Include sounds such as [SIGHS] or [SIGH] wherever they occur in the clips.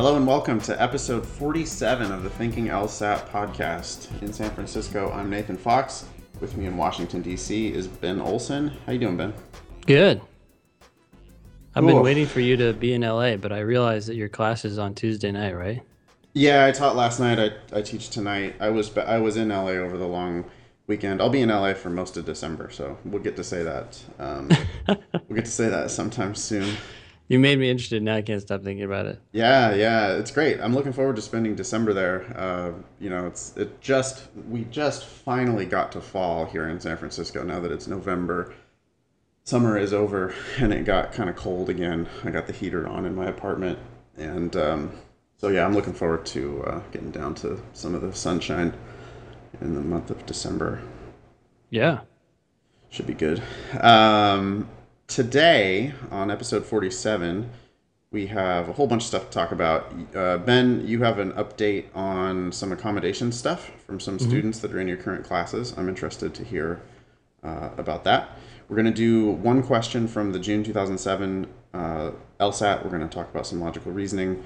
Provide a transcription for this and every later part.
Hello and welcome to episode 47 of the Thinking LSAT podcast. In San Francisco, I'm Nathan Fox. With me in Washington, D.C. is Ben Olson. How you doing, Ben? Good. I've been waiting for you to be in LA, but I realized that your class is on Tuesday night, right? Yeah, I taught last night. I, I teach tonight. I was I was in LA over the long weekend. I'll be in LA for most of December, so we'll get to say that. Um, [LAUGHS] we'll get to say that sometime soon. You made me interested. Now I can't stop thinking about it. Yeah, yeah, it's great. I'm looking forward to spending December there. Uh, you know, it's it just we just finally got to fall here in San Francisco. Now that it's November, summer is over, [LAUGHS] and it got kind of cold again. I got the heater on in my apartment, and um, so yeah, I'm looking forward to uh, getting down to some of the sunshine in the month of December. Yeah. Should be good. Um, today, on episode 47, we have a whole bunch of stuff to talk about. Uh, ben, you have an update on some accommodation stuff from some students that are in your current classes. I'm interested to hear uh, about that. We're going to do one question from the June 2007 uh, LSAT. We're going to talk about some logical reasoning.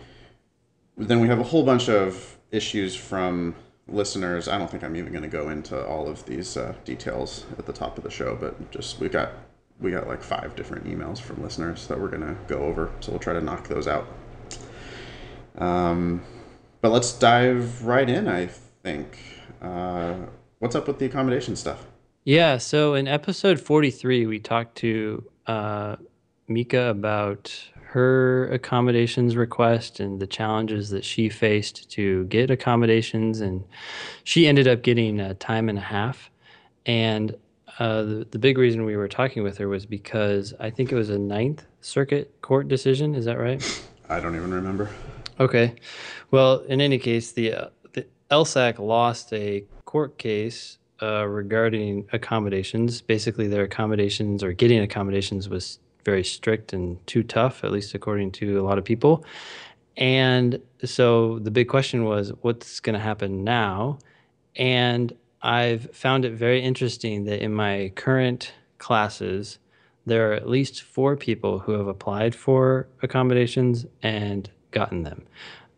Then we have a whole bunch of issues from listeners. I don't think I'm even going to go into all of these uh, details at the top of the show, but just we've got we got like five different emails from listeners that we're to go over. So we'll try to knock those out. Um, but let's dive right in. I think. Uh, what's up with the accommodation stuff? Yeah. So in episode 43, we talked to uh, Mika about her accommodations request and the challenges that she faced to get accommodations. And she ended up getting a time and a half. And uh, the, the big reason we were talking with her was because I think it was a Ninth Circuit Court decision. Is that right? I don't even remember. Okay. Well, in any case, the uh, the LSAC lost a court case uh, regarding accommodations. Basically, their accommodations or getting accommodations was very strict and too tough, at least according to a lot of people. And so the big question was, what's going to happen now? And I've found it very interesting that in my current classes, there are at least four people who have applied for accommodations and gotten them.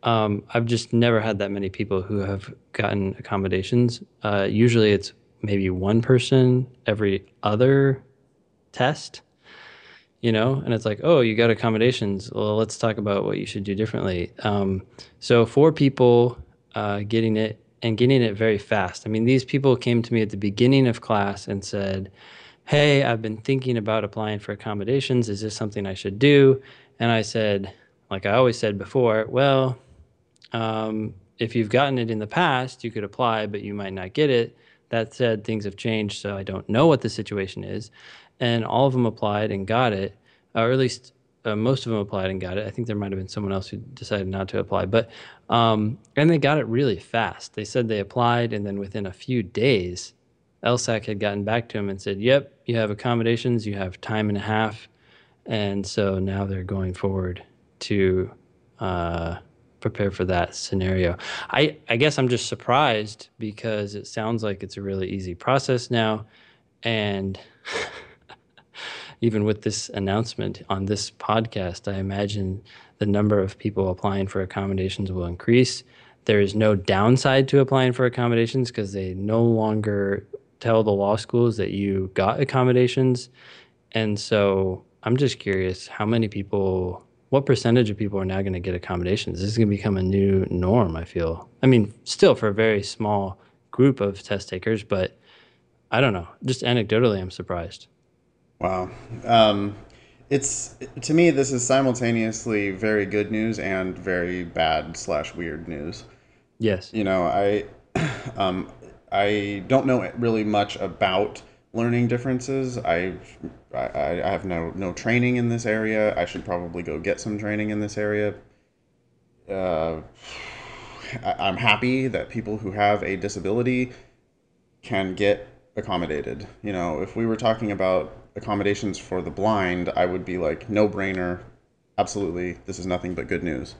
Um, I've just never had that many people who have gotten accommodations. Uh, usually it's maybe one person every other test, you know, and it's like, oh, you got accommodations. Well, let's talk about what you should do differently. Um, so, four people uh, getting it and getting it very fast. I mean, these people came to me at the beginning of class and said, hey, I've been thinking about applying for accommodations. Is this something I should do? And I said, like I always said before, well, um, if you've gotten it in the past, you could apply, but you might not get it. That said, things have changed, so I don't know what the situation is. And all of them applied and got it, or at least uh, most of them applied and got it. I think there might have been someone else who decided not to apply, but um, and they got it really fast. They said they applied, and then within a few days, LSAC had gotten back to him and said, "Yep, you have accommodations. You have time and a half," and so now they're going forward to uh, prepare for that scenario. I I guess I'm just surprised because it sounds like it's a really easy process now, and [LAUGHS] even with this announcement on this podcast, I imagine the number of people applying for accommodations will increase. There is no downside to applying for accommodations because they no longer tell the law schools that you got accommodations. And so I'm just curious how many people, what percentage of people are now going to get accommodations? This is going to become a new norm, I feel. I mean, still for a very small group of test takers, but I don't know. Just anecdotally, I'm surprised. Wow. Um, it's to me this is simultaneously very good news and very bad slash weird news. Yes. You know, I [CLEARS THROAT] um, I don't know really much about learning differences. I, I I have no no training in this area. I should probably go get some training in this area. Uh, I, I'm happy that people who have a disability can get accommodated. You know, if we were talking about accommodations for the blind, I would be like, no brainer, absolutely, this is nothing but good news.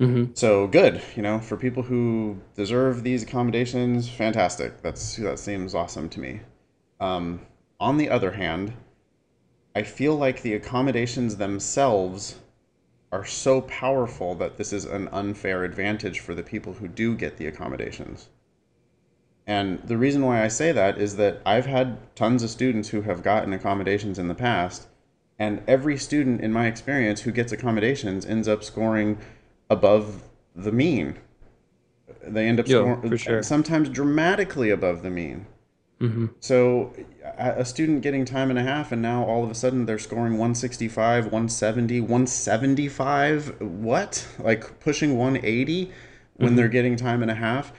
Mm-hmm. So good, you know, for people who deserve these accommodations, fantastic. That's that seems awesome to me. Um, on the other hand, I feel like the accommodations themselves are so powerful that this is an unfair advantage for the people who do get the accommodations. And the reason why I say that is that I've had tons of students who have gotten accommodations in the past, and every student in my experience who gets accommodations ends up scoring above the mean. They end up scoring sure. sometimes dramatically above the mean. hmm So a a student getting time and a half, and now all of a sudden they're scoring 165, 170, 175. What? Like pushing 180 when they're getting time and a half.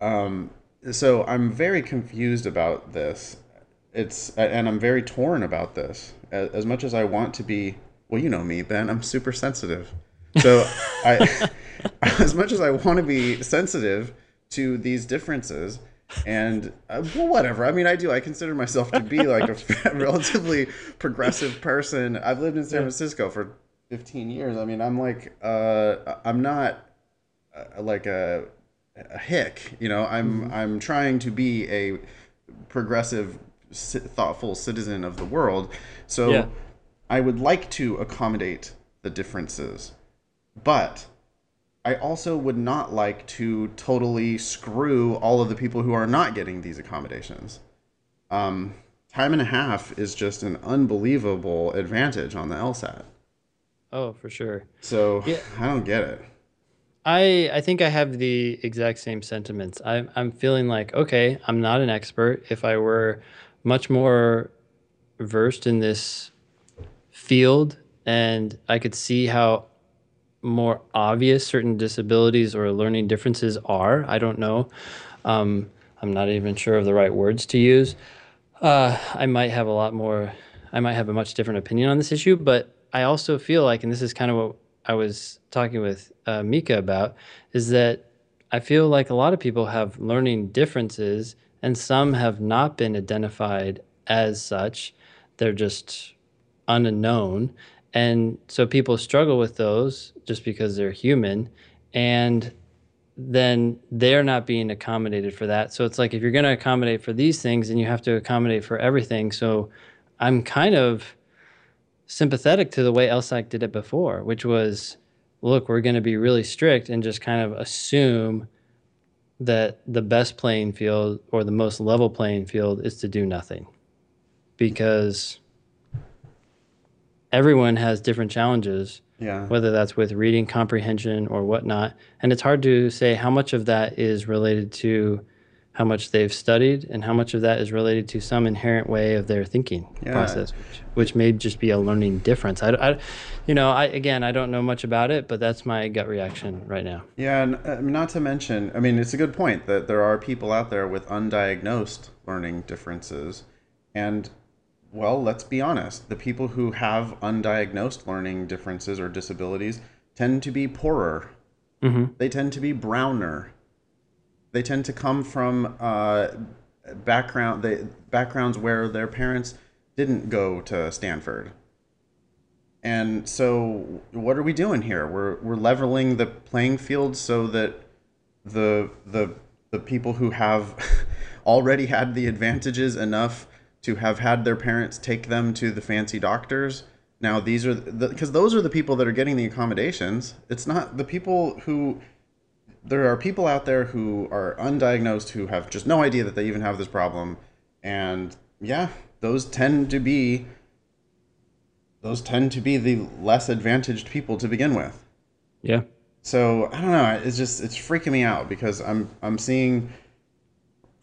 Um, so I'm very confused about this. It's and I'm very torn about this. As, as much as I want to be, well, you know me, Ben. I'm super sensitive. So I, [LAUGHS] as much as I want to be sensitive to these differences, and uh, well, whatever. I mean, I do. I consider myself to be like a [LAUGHS] relatively progressive person. I've lived in San Francisco for 15 years. I mean, I'm like, uh, I'm not uh, like a, a hick. You know, I'm I'm trying to be a progressive, thoughtful citizen of the world. So Yeah. I would like to accommodate the differences, but I also would not like to totally screw all of the people who are not getting these accommodations. Um, time and a half is just an unbelievable advantage on the LSAT. Oh, for sure. So Yeah. I don't get it. I I think I have the exact same sentiments. I'm I'm feeling like okay, I'm not an expert. If I were much more versed in this field and I could see how more obvious certain disabilities or learning differences are, I don't know. Um, I'm not even sure of the right words to use. Uh, I might have a lot more, I might have a much different opinion on this issue, but I also feel like, and this is kind of what I was talking with uh, Mika about, is that I feel like a lot of people have learning differences and some have not been identified as such. They're just unknown. And so people struggle with those just because they're human. And then they're not being accommodated for that. So it's like if you're going to accommodate for these things, then you have to accommodate for everything. So I'm kind of sympathetic to the way LSAC did it before, which was look, we're going to be really strict and just kind of assume that the best playing field or the most level playing field is to do nothing because everyone has different challenges Yeah. whether that's with reading comprehension or whatnot. And it's hard to say how much of that is related to how much they've studied and how much of that is related to some inherent way of their thinking Yeah. process, which, which may just be a learning difference. I, I, you know, I, again, I don't know much about it, but that's my gut reaction right now. Yeah, and uh, not to mention, I mean, it's a good point that there are people out there with undiagnosed learning differences. And, well, let's be honest, the people who have undiagnosed learning differences or disabilities tend to be poorer. Mm-hmm. They tend to be browner. They tend to come from uh, background they, backgrounds where their parents didn't go to Stanford. And so, what are we doing here? We're we're leveling the playing field so that the the the people who have [LAUGHS] already had the advantages enough to have had their parents take them to the fancy doctors. Now these are because those are the people that are getting the accommodations. It's not the people who there are people out there who are undiagnosed who have just no idea that they even have this problem and yeah those tend to be those tend to be the less advantaged people to begin with Yeah. so i don't know it's just it's freaking me out because i'm i'm seeing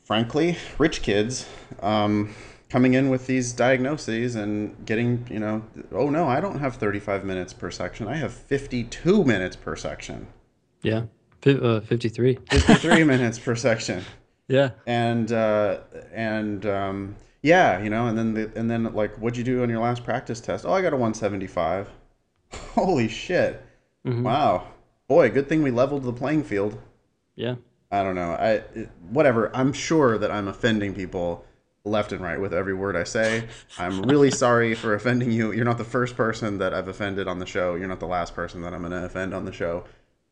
frankly rich kids um, coming in with these diagnoses and getting you know oh no i don't have 35 minutes per section i have 52 minutes per section Yeah. Uh, 53. 53 [LAUGHS] minutes per section Yeah. and uh, and um, yeah, you know, and then the, and then like, what'd you do on your last practice test? Oh, I got a 175. [LAUGHS] Holy shit! Wow, boy, good thing we leveled the playing field. Yeah. I don't know. I it, whatever. I'm sure that I'm offending people left and right with every word I say. I'm really [LAUGHS] sorry for offending you. You're not the first person that I've offended on the show. You're not the last person that I'm going to offend on the show.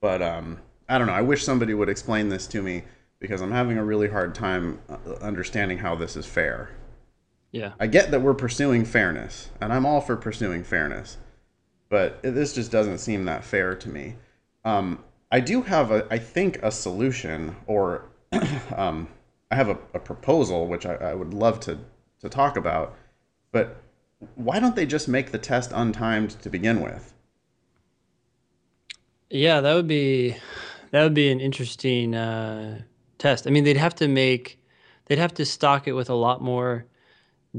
But um, I don't know. I wish somebody would explain this to me because I'm having a really hard time uh, understanding how this is fair. Yeah. I get that we're pursuing fairness, and I'm all for pursuing fairness. but this just doesn't seem that fair to me. Um, I do have a, I think, a solution, or [CLEARS THROAT] um, I have a, a proposal which I, I would love to to talk about. But why don't they just make the test untimed to begin with? Yeah, that would be that would be an interesting uh, test. I mean, they'd have to make they'd have to stock it with a lot more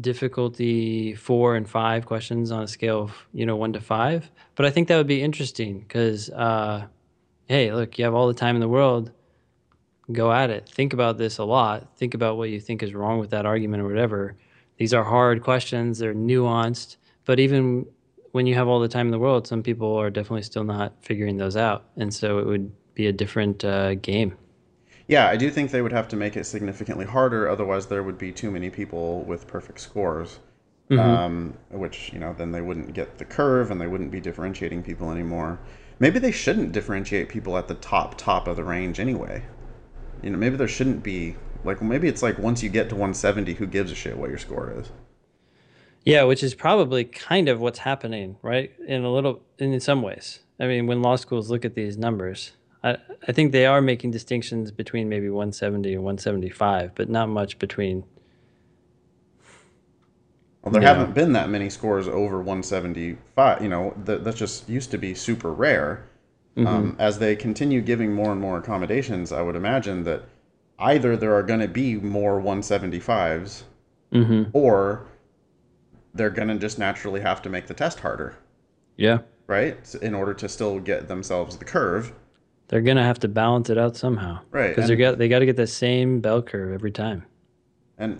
difficulty four and five questions on a scale of you know one to five. But I think that would be interesting because uh, hey, look, you have all the time in the world. Go at it. Think about this a lot. Think about what you think is wrong with that argument or whatever. These are hard questions. They're nuanced. But even when you have all the time in the world, some people are definitely still not figuring those out, and so it would be a different uh, game. Yeah, I do think they would have to make it significantly harder. Otherwise, there would be too many people with perfect scores. Um, which you know, then they wouldn't get the curve, and they wouldn't be differentiating people anymore. Maybe they shouldn't differentiate people at the top top of the range anyway. You know, maybe there shouldn't be like maybe it's like once you get to 170, who gives a shit what your score is? Yeah, which is probably kind of what's happening, right? In a little, in some ways. I mean, when law schools look at these numbers, I, I think they are making distinctions between maybe 170 and 175, but not much between. Well, there haven't been that many scores over 175. You know, that that just used to be super rare. Um, as they continue giving more and more accommodations, I would imagine that either there are going to be more 175s, Mm-hmm. or they're going to just naturally have to make the test harder, Yeah, right? In order to still get themselves the curve. They're gonna have to balance it out somehow, Right, Because they got they got to get the same bell curve every time. And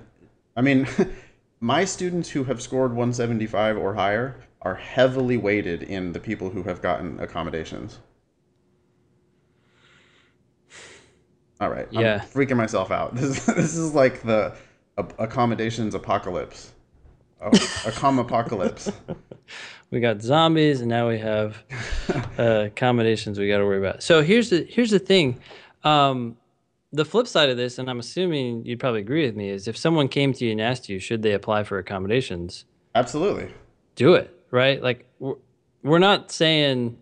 I mean, [LAUGHS] my students who have scored 175 or higher are heavily weighted in the people who have gotten accommodations. All right, Yeah. I'm freaking myself out. [LAUGHS] This this is like the accommodations apocalypse. Oh, a calm apocalypse. [LAUGHS] We got zombies, and now we have [LAUGHS] uh, accommodations we got to worry about. So here's the here's the thing. Um, the flip side of this, and I'm assuming you'd probably agree with me, is if someone came to you and asked you, should they apply for accommodations, Absolutely. do it, right? Like we're, we're not saying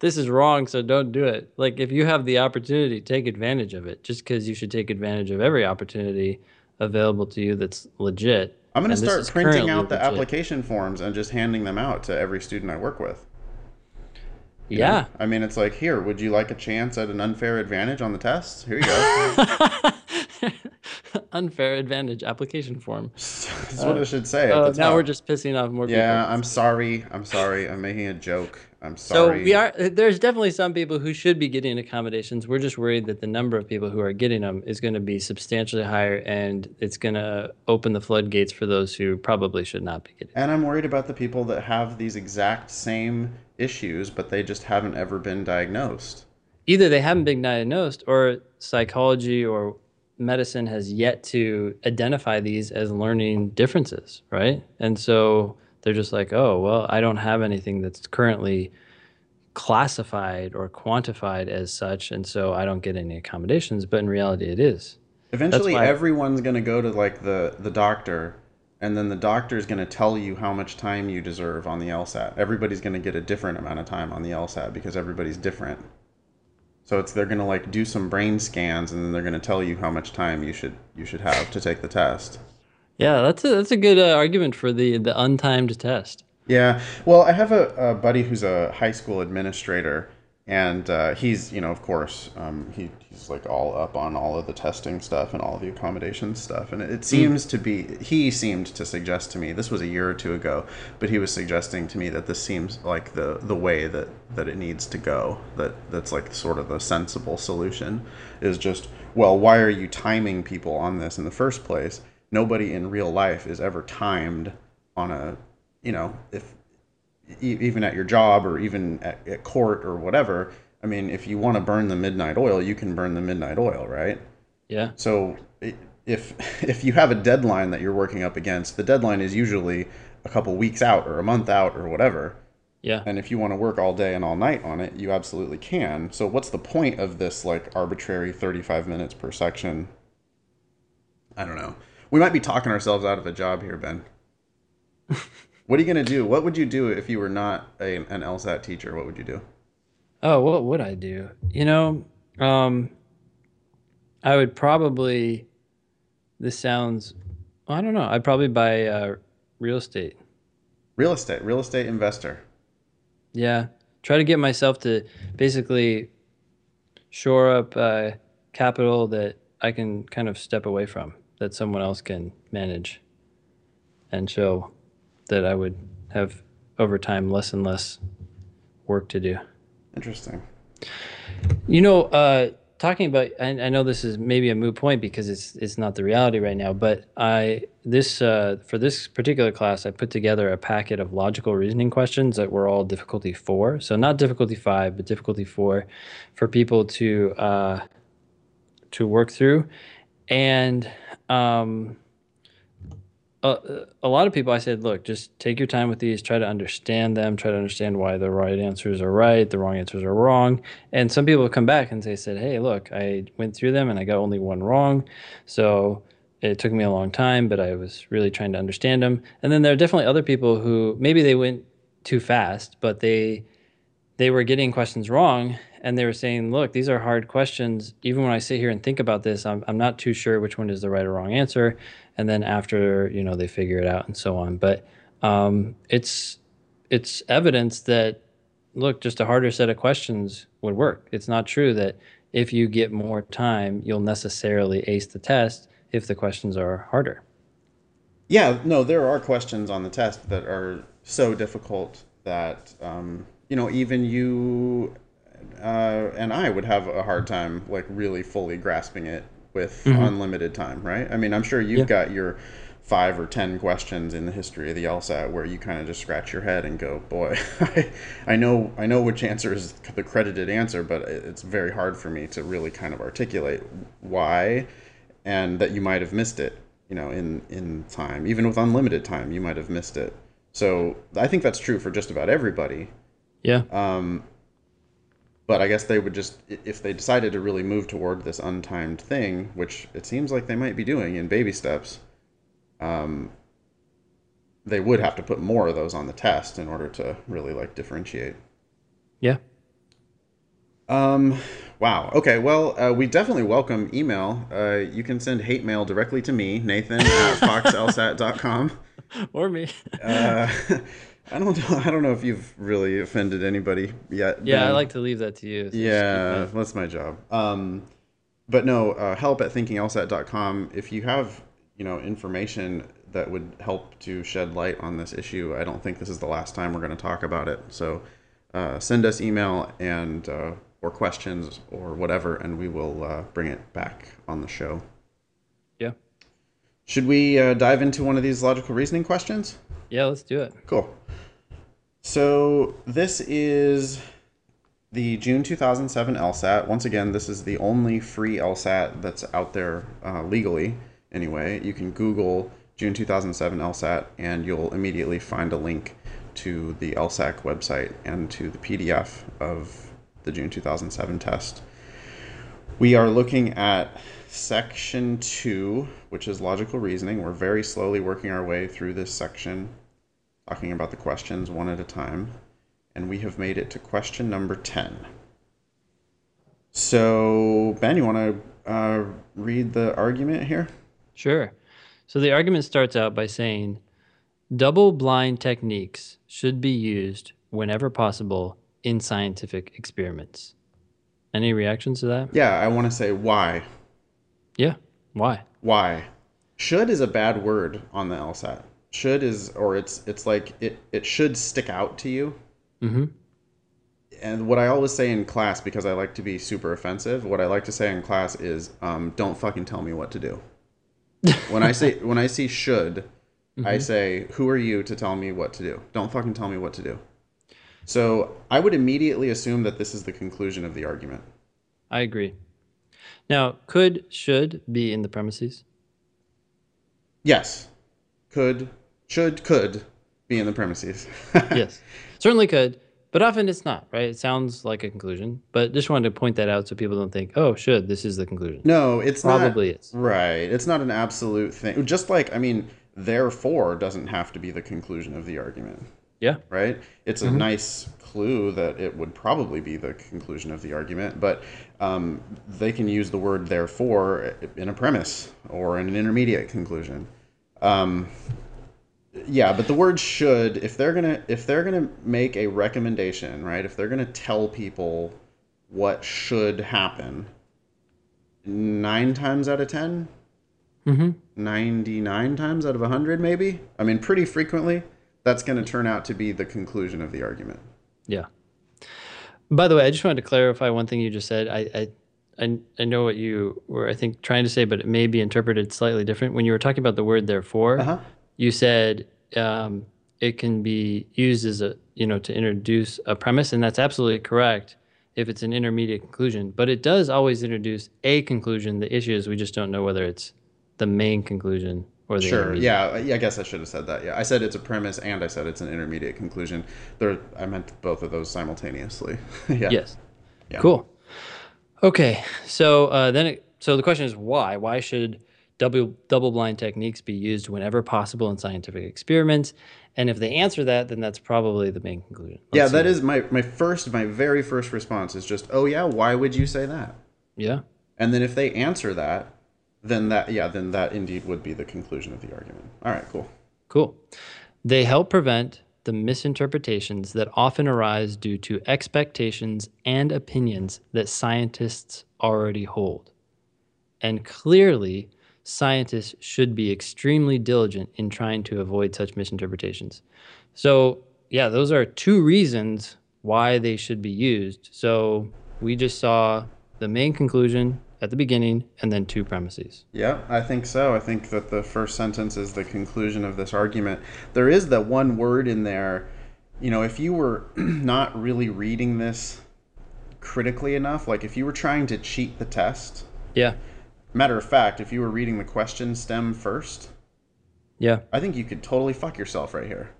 this is wrong, so don't do it. Like if you have the opportunity, take advantage of it. Just because you should take advantage of every opportunity available to you that's legit. I'm going to start printing out the legit. application forms and just handing them out to every student I work with. Yeah. I mean, it's like, here, would you like a chance at an unfair advantage on the test? Here you go. [LAUGHS] Unfair advantage application form. [LAUGHS] That's what I should say. Uh, now we're just pissing off more Yeah, people. Yeah, I'm sorry. I'm sorry. I'm making a joke. I'm So we are. There's definitely some people who should be getting accommodations. We're just worried that the number of people who are getting them is going to be substantially higher, and it's going to open the floodgates for those who probably should not be getting. And I'm worried about the people that have these exact same issues, but they just haven't ever been diagnosed. Either they haven't been diagnosed, or psychology or medicine has yet to identify these as learning differences, right? And so they're just like, oh, well, I don't have anything that's currently classified or quantified as such, and so I don't get any accommodations. But in reality, it is. Eventually, everyone's going to go to like the the doctor, and then the doctor is going to tell you how much time you deserve on the LSAT. Everybody's going to get a different amount of time on the LSAT because everybody's different. So it's they're going to like do some brain scans, and then they're going to tell you how much time you should you should have to take the test. Yeah, that's a that's a good uh, argument for the the untimed test. Yeah. Well, I have a, a buddy who's a high school administrator, and uh, he's, you know, of course, um, he, he's like all up on all of the testing stuff and all of the accommodation stuff. And it, it seems to be, he seemed to suggest to me, this was a year or two ago, but he was suggesting to me that this seems like the, the way that, that it needs to go. That that's like sort of the sensible solution is just, well, why are you timing people on this in the first place? Nobody in real life is ever timed on a you know, if e- even at your job or even at, at court or whatever, I mean, if you want to burn the midnight oil, you can burn the midnight oil, right? Yeah. So if [LAUGHS] if you have a deadline that you're working up against, the deadline is usually a couple weeks out or a month out or whatever. Yeah. And if you want to work all day and all night on it, you absolutely can. So what's the point of this like arbitrary 35 minutes per section? I don't know. We might be talking ourselves out of a job here, Ben. [LAUGHS] What are you gonna do? What would you do if you were not a, an LSAT teacher? What would you do? Oh, what would I do? You know, um, I would probably. This sounds. I don't know. I'd probably buy uh, real estate. Real estate, real estate investor. Yeah, try to get myself to basically shore up uh, capital that I can kind of step away from, that someone else can manage, and show that I would have over time less and less work to do. Interesting. You know, uh, talking about, I, I know this is maybe a moot point because it's it's not the reality right now. But I this uh, for this particular class, I put together a packet of logical reasoning questions that were all difficulty four. So not difficulty five, but difficulty four, for people to uh, to work through, and um, a, a lot of people I said, look, just take your time with these, try to understand them, try to understand why the right answers are right, the wrong answers are wrong. And some people come back and they said, hey, look, I went through them and I got only one wrong. So it took me a long time, but I was really trying to understand them. And then there are definitely other people who maybe they went too fast, but they they were getting questions wrong and they were saying, look, these are hard questions. Even when I sit here and think about this, I'm, I'm not too sure which one is the right or wrong answer and then after you know they figure it out and so on. But um, it's it's evidence that look, just a harder set of questions would work. It's not true that if you get more time, you'll necessarily ace the test if the questions are harder. Yeah, no, there are questions on the test that are so difficult that um, you know even you uh, and I would have a hard time like really fully grasping it with mm-hmm. unlimited time, right? I mean, I'm sure you've yeah. got your five or ten questions in the history of the LSAT where you kind of just scratch your head and go, "Boy, I, [LAUGHS] I know I know which answer is the credited answer, but it's very hard for me to really kind of articulate why, and that you might have missed it, you know, in in time, even with unlimited time, you might have missed it. So I think that's true for just about everybody. Yeah. Um, but I guess they would just, if they decided to really move toward this untimed thing, which it seems like they might be doing in baby steps, um, they would have to put more of those on the test in order to really like differentiate. Yeah. Um, wow. Okay. Well, uh, we definitely welcome email. Uh, you can send hate mail directly to me, Nathan at [LAUGHS] foxlsat.com. or me. uh, I don't know. [LAUGHS] I don't know if you've really offended anybody yet. Yeah, I like to leave that to you. So yeah, that's my job. Um, but no, uh, help at thinkinglsat.com. If you have, you know, information that would help to shed light on this issue, I don't think this is the last time we're going to talk about it. So uh, send us email and uh, or questions or whatever, and we will uh, bring it back on the show. Yeah. Should we uh, dive into one of these logical reasoning questions? Yeah, let's do it. Cool. So this is the June 2007 LSAT. Once again, this is the only free LSAT that's out there uh, legally. Anyway, you can Google June 2007 LSAT and you'll immediately find a link to the LSAC website and to the PDF of the June 2007 test. We are looking at section two, which is logical reasoning. We're very slowly working our way through this section talking about the questions one at a time, and we have made it to question number 10. So, Ben, you want to uh, read the argument here? Sure. So, the argument starts out by saying double blind techniques should be used whenever possible in scientific experiments. Any reactions to that? Yeah, I want to say why. Yeah, why? Why? Should is a bad word on the LSAT should is or it's it's like it it should stick out to you. Mm-hmm. and what i always say in class because i like to be super offensive what i like to say in class is um, don't fucking tell me what to do. [LAUGHS] When i say when i see should mm-hmm. i say who are you to tell me what to do? Don't fucking tell me what to do. So i would immediately assume that this is the conclusion of the argument. I agree. Now could should be in the premises? Yes. Could should could be in the premises. [LAUGHS] yes, certainly could, but often it's not. Right? It sounds like a conclusion, but just wanted to point that out so people don't think, oh, should this is the conclusion. No, it's not probably not, is. Right. It's not an absolute thing. Just like I mean, therefore doesn't have to be the conclusion of the argument Yeah. right? It's a nice clue that it would probably be the conclusion of the argument, but um, they can use the word therefore in a premise or in an intermediate conclusion. Um, yeah, but the word should, if they're gonna if they're gonna make a recommendation, right? If they're gonna tell people what should happen, nine times out of 10 Mm-hmm. 99 times out of 100 maybe i mean pretty frequently that's going to turn out to be the conclusion of the argument Yeah. By the way, I just wanted to clarify one thing you just said. I, I, I, I know what you were, I think, trying to say, but it may be interpreted slightly different. When you were talking about the word therefore, Uh-huh. You said um, it can be used as a, you know, to introduce a premise, and that's absolutely correct if it's an intermediate conclusion. But it does always introduce a conclusion. The issue is we just don't know whether it's the main conclusion or the sure yeah yeah, i guess i should have said that yeah i said it's a premise and i said it's an intermediate conclusion there i meant both of those simultaneously [LAUGHS] yeah Yes. Yeah. Cool. Okay. So uh, then, it, so the question is why? Why should double double blind techniques be used whenever possible in scientific experiments? And if they answer that, then that's probably the main conclusion. yeah Let's that see. is my my first my very first response is just oh yeah why would you say that Yeah. and then if they answer that then that yeah then that indeed would be the conclusion of the argument all right cool Cool. They help prevent the misinterpretations that often arise due to expectations and opinions that scientists already hold. And clearly, scientists should be extremely diligent in trying to avoid such misinterpretations. So, yeah, those are two reasons why they should be used. So, we just saw the main conclusion at the beginning and then two premises. Yeah, I think so. I think that the first sentence is the conclusion of this argument. There is that one word in there, you know, if you were [CLEARS THROAT] not really reading this critically enough, like if you were trying to cheat the test, Yeah. Matter of fact, if you were reading the question stem first, Yeah. I think you could totally fuck yourself right here.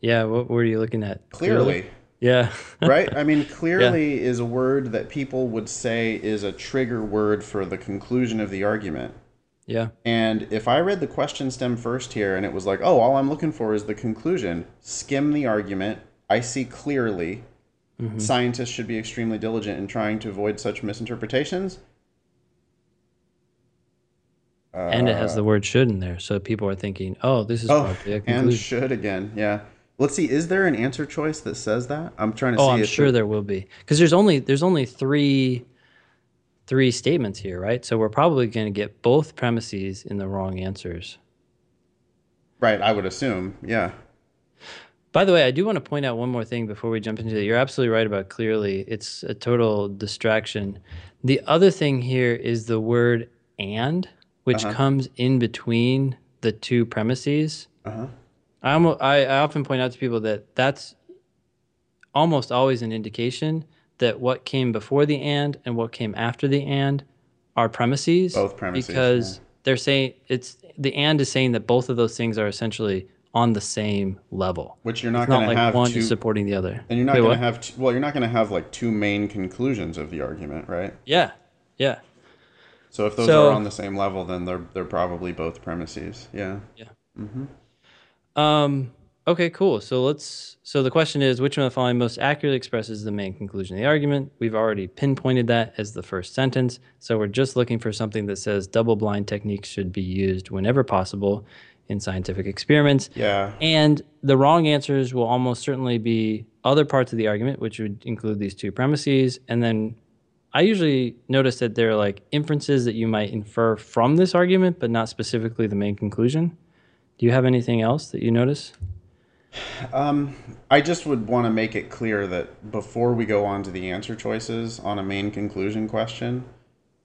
Yeah. What were you looking at? Clearly. Yeah. [LAUGHS] right? I mean, clearly is a word that people would say is a trigger word for the conclusion of the argument. yeah. And if I read the question stem first here and it was like, oh, all I'm looking for is the conclusion, skim the argument, I see clearly mm-hmm. scientists should be extremely diligent in trying to avoid such misinterpretations. And it has uh, the word should in there. So people are thinking, oh, this is Oh, probably a and should again, yeah. Let's see, is there an answer choice that says that? I'm trying to oh, see I'm if sure there will be. Because there's only there's only three three statements here, right? So we're probably going to get both premises in the wrong answers. Right, I would assume, yeah. By the way, I do want to point out one more thing before we jump into it. You're absolutely right about clearly. It's a total distraction. The other thing here is the word and, which Uh-huh. comes in between the two premises. Uh-huh. I, almo- I, I often point out to people that that's almost always an indication that what came before the and and what came after the and are premises. Both premises, Because they're saying it's the and is saying that both of those things are essentially on the same level. Which you're not going to like have one two supporting the other. And you're not going to have t- well, you're not going to have like two main conclusions of the argument, right? Yeah, yeah, So if those So- are on the same level, then they're they're probably both premises. Yeah. Yeah. Um. Okay. Cool. So let's. So the question is, which one of the following most accurately expresses the main conclusion of the argument? We've already pinpointed that as the first sentence. So we're just looking for something that says double-blind techniques should be used whenever possible in scientific experiments. Yeah. And the wrong answers will almost certainly be other parts of the argument, which would include these two premises. And then I usually notice that there are like inferences that you might infer from this argument, but not specifically the main conclusion. Do you have anything else that you notice? Um, I just would want to make it clear that before we go on to the answer choices on a main conclusion question,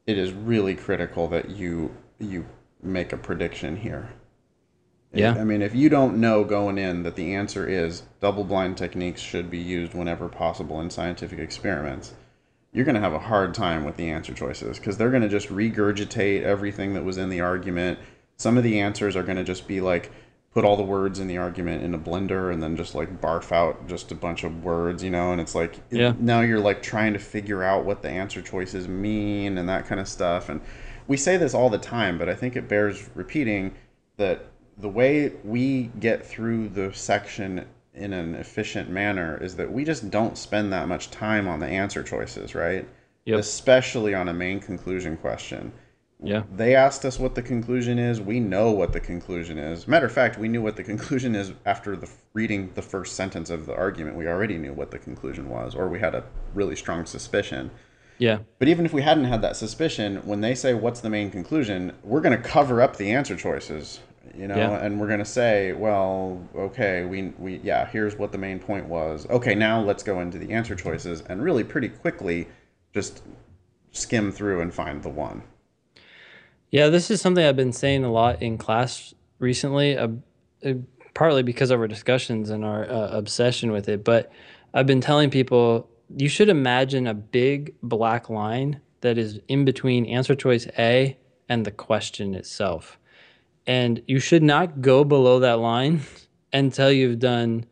it is really critical that you you make a prediction here. Yeah. I mean, if you don't know going in that the answer is double blind techniques should be used whenever possible in scientific experiments, you're going to have a hard time with the answer choices because they're going to just regurgitate everything that was in the argument. Some of the answers are going to just be like, put all the words in the argument in a blender and then just like barf out just a bunch of words, you know, and it's like Yeah. now you're like trying to figure out what the answer choices mean and that kind of stuff. And we say this all the time, but I think it bears repeating that the way we get through the section in an efficient manner is that we just don't spend that much time on the answer choices, right? Yep. Especially on a main conclusion question. Yeah. They asked us what the conclusion is. We know what the conclusion is. Matter of fact, we knew what the conclusion is after the reading the first sentence of the argument. We already knew what the conclusion was, or we had a really strong suspicion. Yeah. But even if we hadn't had that suspicion, when they say what's the main conclusion, we're going to cover up the answer choices, you know, Yeah. and we're going to say, well, okay, we we yeah, here's what the main point was. Okay, now let's go into the answer choices and really pretty quickly just skim through and find the one. Yeah, this is something I've been saying a lot in class recently, uh, uh, partly because of our discussions and our uh, obsession with it. But I've been telling people you should imagine a big black line that is in between answer choice A and the question itself. And you should not go below that line [LAUGHS] until you've done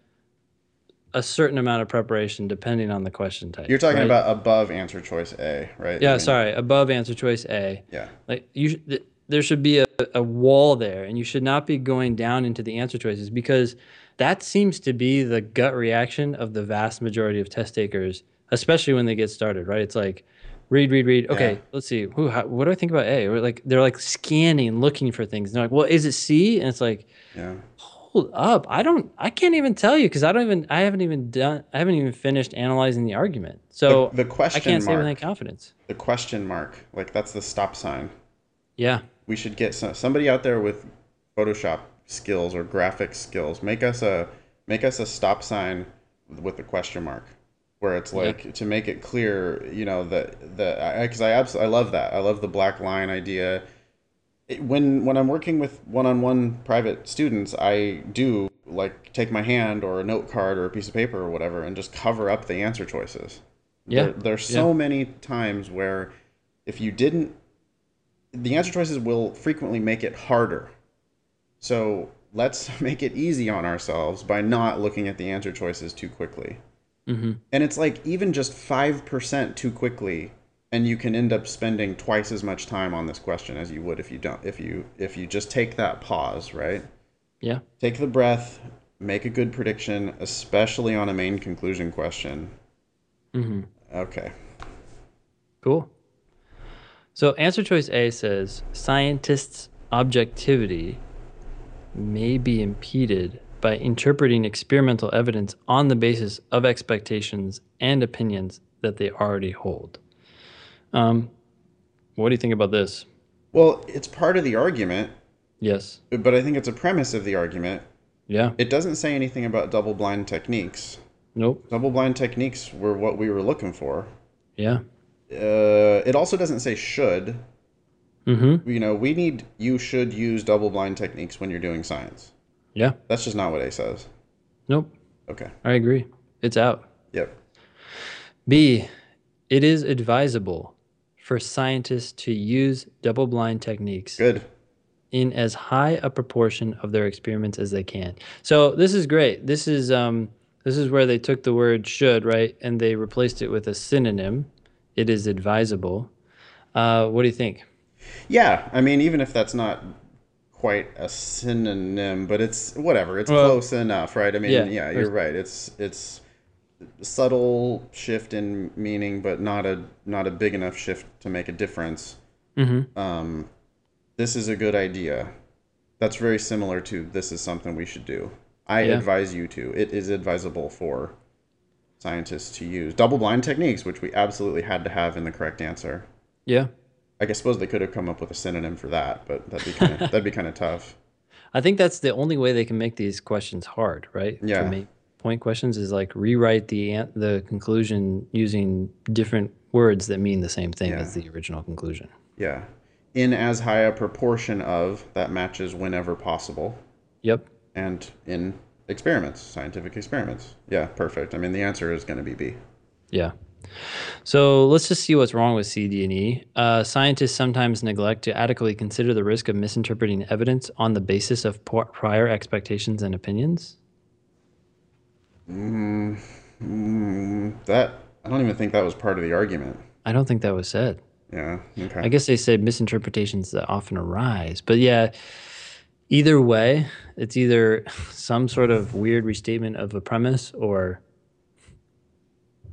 a certain amount of preparation, depending on the question type. You're talking right? about above answer choice A, right? Yeah, I mean, sorry, above answer choice A. Yeah. Like you, sh- th- there should be a, a wall there, and you should not be going down into the answer choices because that seems to be the gut reaction of the vast majority of test takers, especially when they get started. Right? It's like, read, read, read. Okay, Yeah. let's see. Who? How, what do I think about A? Or like they're like scanning, looking for things. And they're like, well, is it C? And it's like, Yeah. hold up, I don't, I can't even tell you because I don't even, I haven't even done, I haven't even finished analyzing the argument. So The, the question I can't say with any confidence. The question mark, like that's the stop sign. Yeah. we should get some, somebody out there with Photoshop skills or graphic skills. Make us a make us a stop sign with a question mark, where it's like to make it clear, you know, that that because I, absolutely I love that. I love the black line idea. It- when when I'm working with one-on-one private students, I do like take my hand or a note card or a piece of paper or whatever and just cover up the answer choices. Yeah, There, there's so many times where if you didn't the answer choices will frequently make it harder. So let's [LAUGHS] make it easy on ourselves by not looking at the answer choices too quickly. Mm-hmm. And it's like even just 5% too quickly and you can end up spending twice as much time on this question as you would if you don't if you if you just take that pause, right? Yeah. Take the breath, make a good prediction, especially on a main conclusion question. Mm-hmm. Okay. Cool. So answer choice A says scientists' objectivity may be impeded by interpreting experimental evidence on the basis of expectations and opinions that they already hold. Um, what do you think about this? Well, it's part of the argument, Yes. but I think it's a premise of the argument Yeah. It doesn't say anything about double blind techniques. Nope. Double blind techniques were what we were looking for. Yeah. Uh, it also doesn't say should. Mm-hmm. You know, we need you should use double blind techniques when you're doing science. Yeah. That's just not what A says. Nope. Okay. I agree. It's out. Yep. B. It is advisable for scientists to use double blind techniques Good. in as high a proportion of their experiments as they can. So this is great. This is um this is where they took the word should, right, and they replaced it with a synonym. It is advisable. Uh, what do you think? Yeah. I mean, even if that's not quite a synonym, but it's whatever. It's Well, close enough, right? I mean, yeah, yeah, you're right. It's it's subtle shift in meaning, but not a not a big enough shift to make a difference. Mm-hmm. um, this is a good idea. That's very similar to this is something we should do. I Yeah. advise you to. It is advisable for scientists to use double blind techniques, which we absolutely had to have in the correct answer. Yeah. I guess suppose they could have come up with a synonym for that, but that'd be kind of [LAUGHS] that'd be kind of tough. I think that's the only way they can make these questions hard, right? Yeah. To make point questions is like rewrite the the conclusion using different words that mean the same thing Yeah. as the original conclusion. Yeah, in as high a proportion of that matches whenever possible, Yep. and in experiments, scientific experiments. Yeah, perfect. I mean, the answer is going to be B. Yeah. So let's just see what's wrong with C, D, and E. Uh, scientists sometimes neglect to adequately consider the risk of misinterpreting evidence on the basis of prior expectations and opinions. Mm, that I don't even think that was part of the argument. I don't think that was said. Yeah. Okay. I guess they said misinterpretations that often arise, but yeah, Either way, it's either [LAUGHS] some sort of weird restatement of a premise or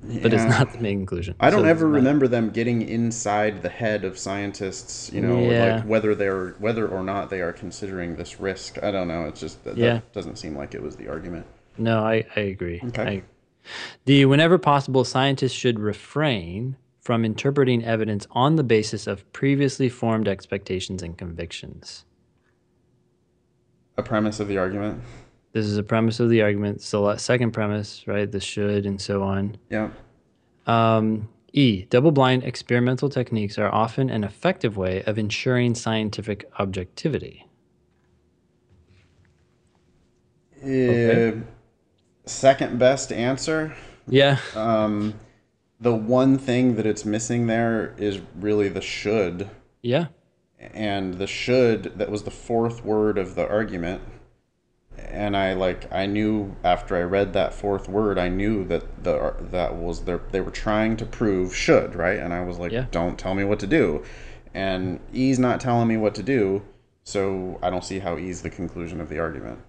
but it's not the main conclusion. I don't So ever remember them getting inside the head of scientists, you know, Yeah. like whether they're whether or not they are considering this risk. I don't know. It's just that, Yeah. that doesn't seem like it was the argument. No, I, I agree. Okay. I- the whenever possible, scientists should refrain from interpreting evidence on the basis of previously formed expectations and convictions. A premise of the argument. This is a premise of the argument. So, la- second premise, right? The should and so on. Yeah. Um, e. Double blind experimental techniques are often an effective way of ensuring scientific objectivity. Okay. Uh, second best answer. Yeah. Um, the one thing that it's missing there is really the should. Yeah. and the should that was the fourth word of the argument and i like i knew after i read that fourth word i knew that the that was their they were trying to prove should right and i was like Yeah. don't tell me what to do and e's not telling me what to do so i don't see how e's the conclusion of the argument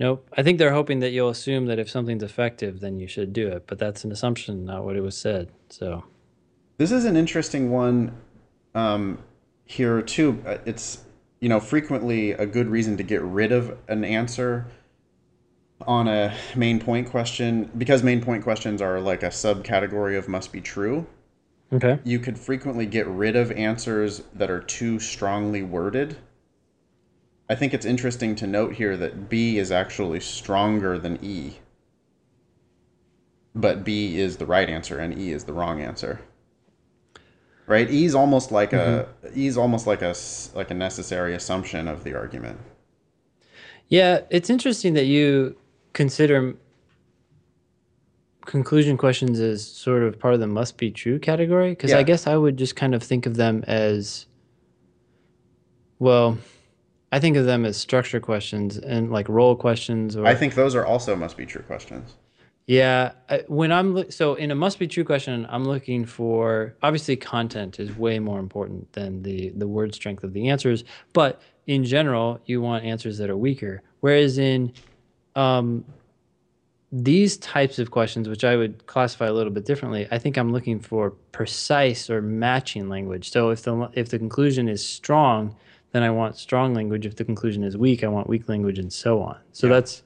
Nope. I think they're hoping that you'll assume that if something's effective, then you should do it. But that's an assumption, not what it was said. So, This is an interesting one um, here too. Uh, It's you know frequently a good reason to get rid of an answer on a main point question because main point questions are like a subcategory of must be true. okay. You could frequently get rid of answers that are too strongly worded. I think it's interesting to note here that B is actually stronger than E. But B is the right answer and E is the wrong answer. Right? E is almost like a mm-hmm. E is almost like a like a necessary assumption of the argument. Yeah. It's interesting that you consider conclusion questions as sort of part of the must be true category. Because I guess I would just kind of think of them as, well, I think of them as structure questions and like role questions or I think those are also must be true questions. Yeah, when I'm so in a must be true question, I'm looking for obviously content is way more important than the the word strength of the answers. But in general, you want answers that are weaker. Whereas in um, these types of questions, which I would classify a little bit differently, I think I'm looking for precise or matching language. So if the if the conclusion is strong, then I want strong language. If the conclusion is weak, I want weak language, and so on. So that's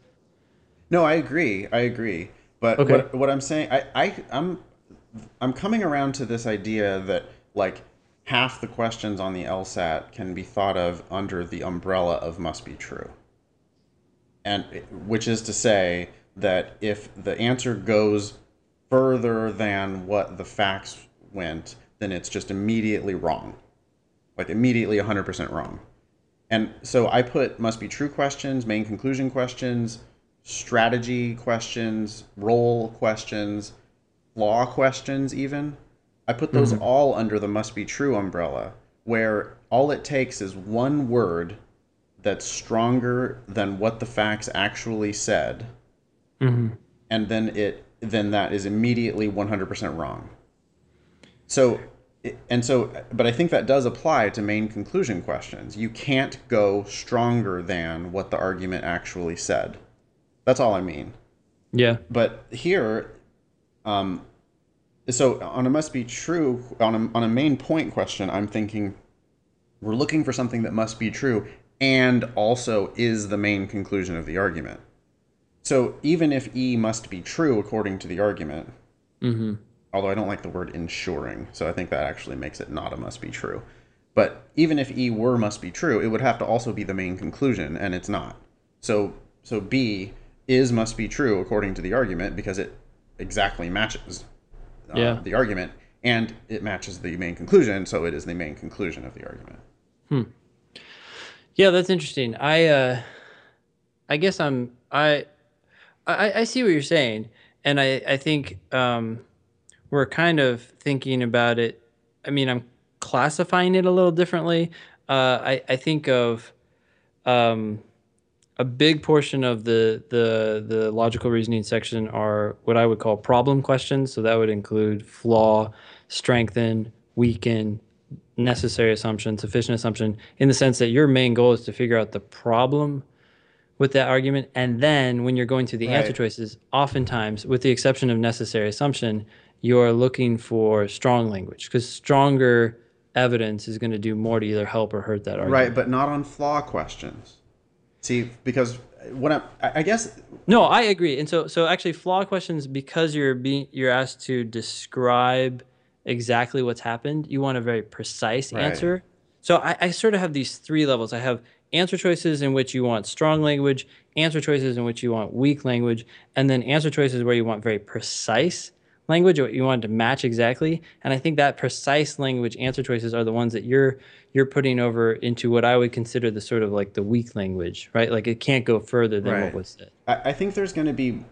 No, I agree. I agree. But Okay. what, what I'm saying, I, I, I'm, I'm coming around to this idea that like half the questions on the LSAT can be thought of under the umbrella of must be true. And which is to say that if the answer goes further than what the facts went, then it's just immediately wrong. Like immediately 100% wrong. And so I put must be true questions, main conclusion questions, strategy questions, role questions, flaw questions, even. I put those mm-hmm. all under the must be true umbrella, where all it takes is one word that's stronger than what the facts actually said, mm-hmm. and then it then that is immediately 100% wrong. So, and so, but I think that does apply to main conclusion questions. You can't go stronger than what the argument actually said. That's all I mean. yeah, But here, um, so on a must be true, on a, on a main point question, I'm thinking we're looking for something that must be true and also is the main conclusion of the argument. So even if E must be true according to the argument, mm-hmm. although I don't like the word ensuring, so I think that actually makes it not a must be true. But even if E were must be true, it would have to also be the main conclusion, and it's not. So so B is must be true according to the argument because it exactly matches uh, Yeah. the argument, and it matches the main conclusion, so it is the main conclusion of the argument. Hmm. Yeah, that's interesting. I uh I guess I'm I I, I see what you're saying. And I, I think um we're kind of thinking about it. I mean, I'm classifying it a little differently. Uh I, I think of um a big portion of the, the the logical reasoning section are what I would call problem questions. So that would include flaw, strengthen, weaken, necessary assumption, sufficient assumption, in the sense that your main goal is to figure out the problem with that argument. And then when you're going through the answer choices, oftentimes, with the exception of necessary assumption, you're looking for strong language because stronger evidence is going to do more to either help or hurt that argument. Right, but not on flaw questions. See, because what I'm, I I guess, No, I agree. And so so actually flaw questions because you're being you're asked to describe exactly what's happened, you want a very precise Right. answer. So I, I sort of have these three levels. I have answer choices in which you want strong language, answer choices in which you want weak language, and then answer choices where you want very precise language or you want to match exactly. And I think that precise language answer choices are the ones that you're you're putting over into what I would consider the sort of like the weak language, right? Like it can't go further than Right. what was said. I, I think there's going to be,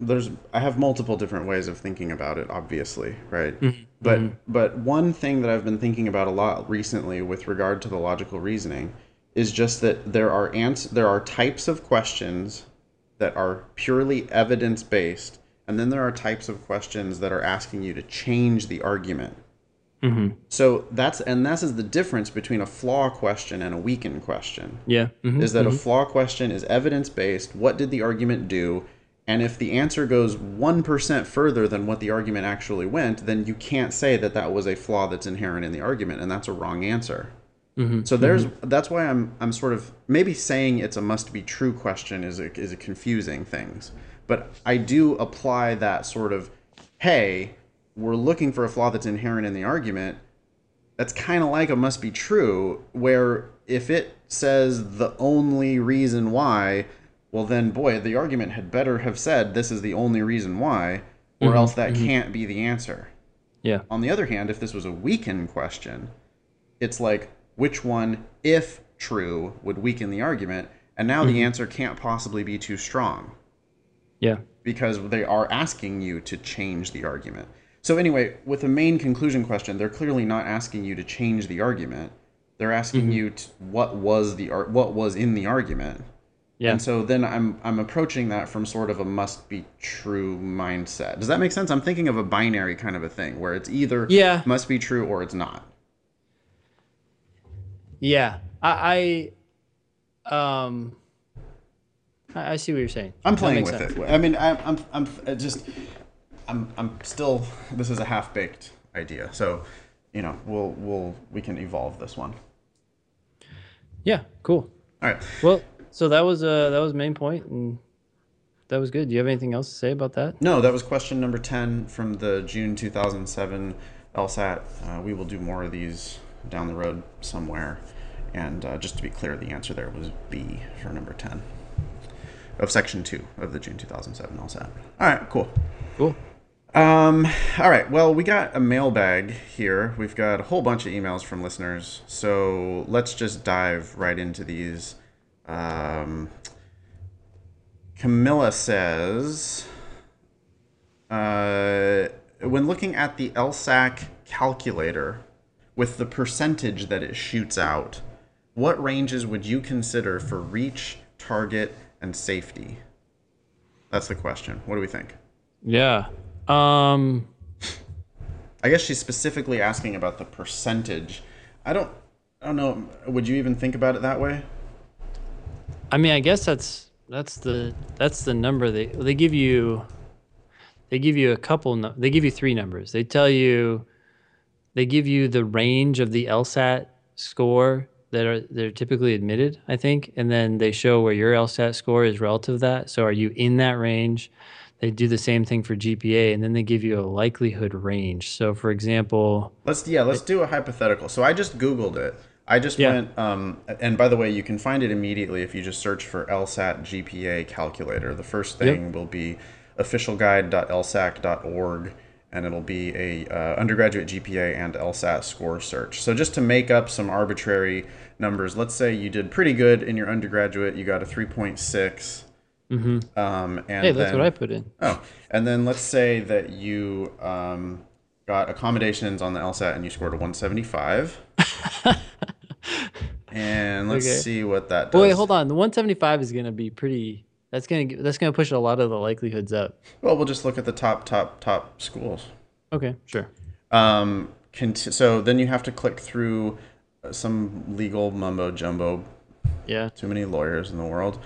there's, I have multiple different ways of thinking about it, obviously, right? Mm-hmm. But, mm-hmm. but one thing that I've been thinking about a lot recently with regard to the logical reasoning is just that there are ans- there are types of questions that are purely evidence based, and then there are types of questions that are asking you to change the argument. Mm-hmm. So that's and this is the difference between a flaw question and a weaken question Yeah. mhm. is that a mm-hmm. flaw question is evidence based. What did the argument do? And if the answer goes 1% further than what the argument actually went, then you can't say that that was a flaw that's inherent in the argument, and that's a wrong answer. Mm-hmm. So there's that's why I'm I'm sort of maybe saying it's a must be true question is a, is a confusing things, but I do apply that sort of hey we're looking for a flaw that's inherent in the argument. That's kind of like a must be true where if it says the only reason why well then boy the argument had better have said this is the only reason why or mm-hmm. else that mm-hmm. can't be the answer. Yeah. on the other hand if this was a weaken question it's like which one if true would weaken the argument? And now the mm-hmm. answer can't possibly be too strong Yeah. because they are asking you to change the argument. So anyway, with the main conclusion question, they're clearly not asking you to change the argument. They're asking you to, what was the ar- what was in the argument. Yeah. And so then I'm I'm approaching that from sort of a must be true mindset. Does that make sense? I'm thinking of a binary kind of a thing where it's either Yeah. must be true or it's not. Yeah. I, I um I, I see what you're saying. I'm playing with sense. it. I mean, I'm, I'm, I'm just, I'm, I'm still. This is a half baked idea, so, you know, we'll, we'll, we can evolve this one. Yeah, cool. All right. Well, so that was uh that was main point and that was good. Do you have anything else to say about that? No, that was question number ten from the June 2007 LSAT. Uh, we will do more of these down the road somewhere, and uh, just to be clear, the answer there was B for number ten of section two of the June 2007 LSAT. All right, cool. Cool. Um, all right. Well, we got a mailbag here. We've got a whole bunch of emails from listeners. So let's just dive right into these. Um, Camilla says, uh, when looking at the LSAC calculator with the percentage that it shoots out, what ranges would you consider for reach, target, and safety? That's the question. What do we think? Yeah. Um I guess she's specifically asking about the percentage. I don't I don't know. Would you even think about it that way? I mean, I guess that's that's the that's the number they they give you. They give you a couple. They give you three numbers. They tell you, they give you the range of the LSAT score that are they're typically admitted. I think, and then they show where your LSAT score is relative to that. So, are you in that range? They do the same thing for GPA, and then they give you a likelihood range. So, for example, Let's yeah, let's do a hypothetical. So I just googled it. I just Yeah. went um and by the way, you can find it immediately if you just search for LSAT GPA calculator. The first thing will be officialguide.lsac.org and it'll be a uh, undergraduate GPA and LSAT score search. So just to make up some arbitrary numbers, let's say you did pretty good in your undergraduate, you got a 3.6 um, and Mm-hmm. hey, that's then, what I put in. Oh, and then let's say that you um, got accommodations on the LSAT and you scored a 175. [LAUGHS] and let's Okay. see what that does. Well, wait, hold on. The 175 is going to be pretty. That's going to that's going to push a lot of the likelihoods up. Well, we'll just look at the top, top, top schools. Okay, sure. Um, cont- so then you have to click through uh, some legal mumbo jumbo. Yeah. Too many lawyers in the world,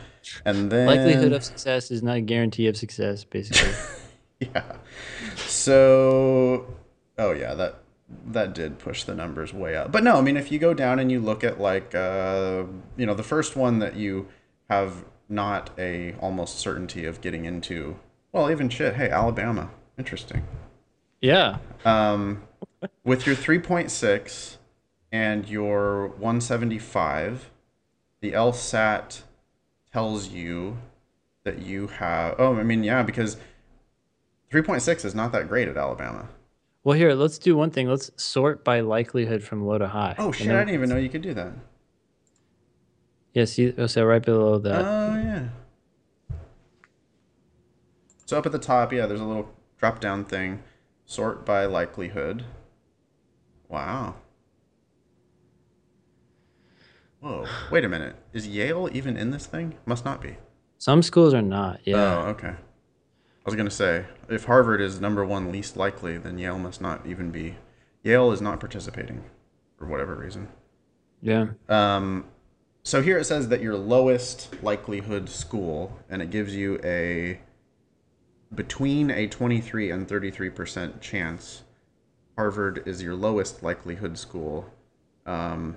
and then Likelihood of success is not a guarantee of success, basically. [LAUGHS] yeah. So, oh yeah, that that did push the numbers way up. But no, I mean, if you go down and you look at like, uh, you know, the first one that you have not a almost certainty of getting into, well, even shit. Hey, Alabama, interesting. yeah. Um, with your 3.6 and your 175, the LSAT tells you that you have. Oh, I mean, yeah, because 3.6 is not that great at Alabama. Well, here, let's do one thing. Let's sort by likelihood from low to high. Oh shit! I didn't even know you could do that. Yeah, see, oh, so right below that. Oh yeah. So up at the top, yeah, there's a little drop down thing. Sort by likelihood. Wow. Whoa. Wait a minute. Is Yale even in this thing? Must not be. Some schools are not. Yeah. Oh, okay. I was gonna say, if Harvard is number one least likely, then Yale must not even be. Yale is not participating, for whatever reason. Yeah. Um, so here it says that your lowest likelihood school, and it gives you a between a 23 and 33 percent chance. Harvard is your lowest likelihood school. Um,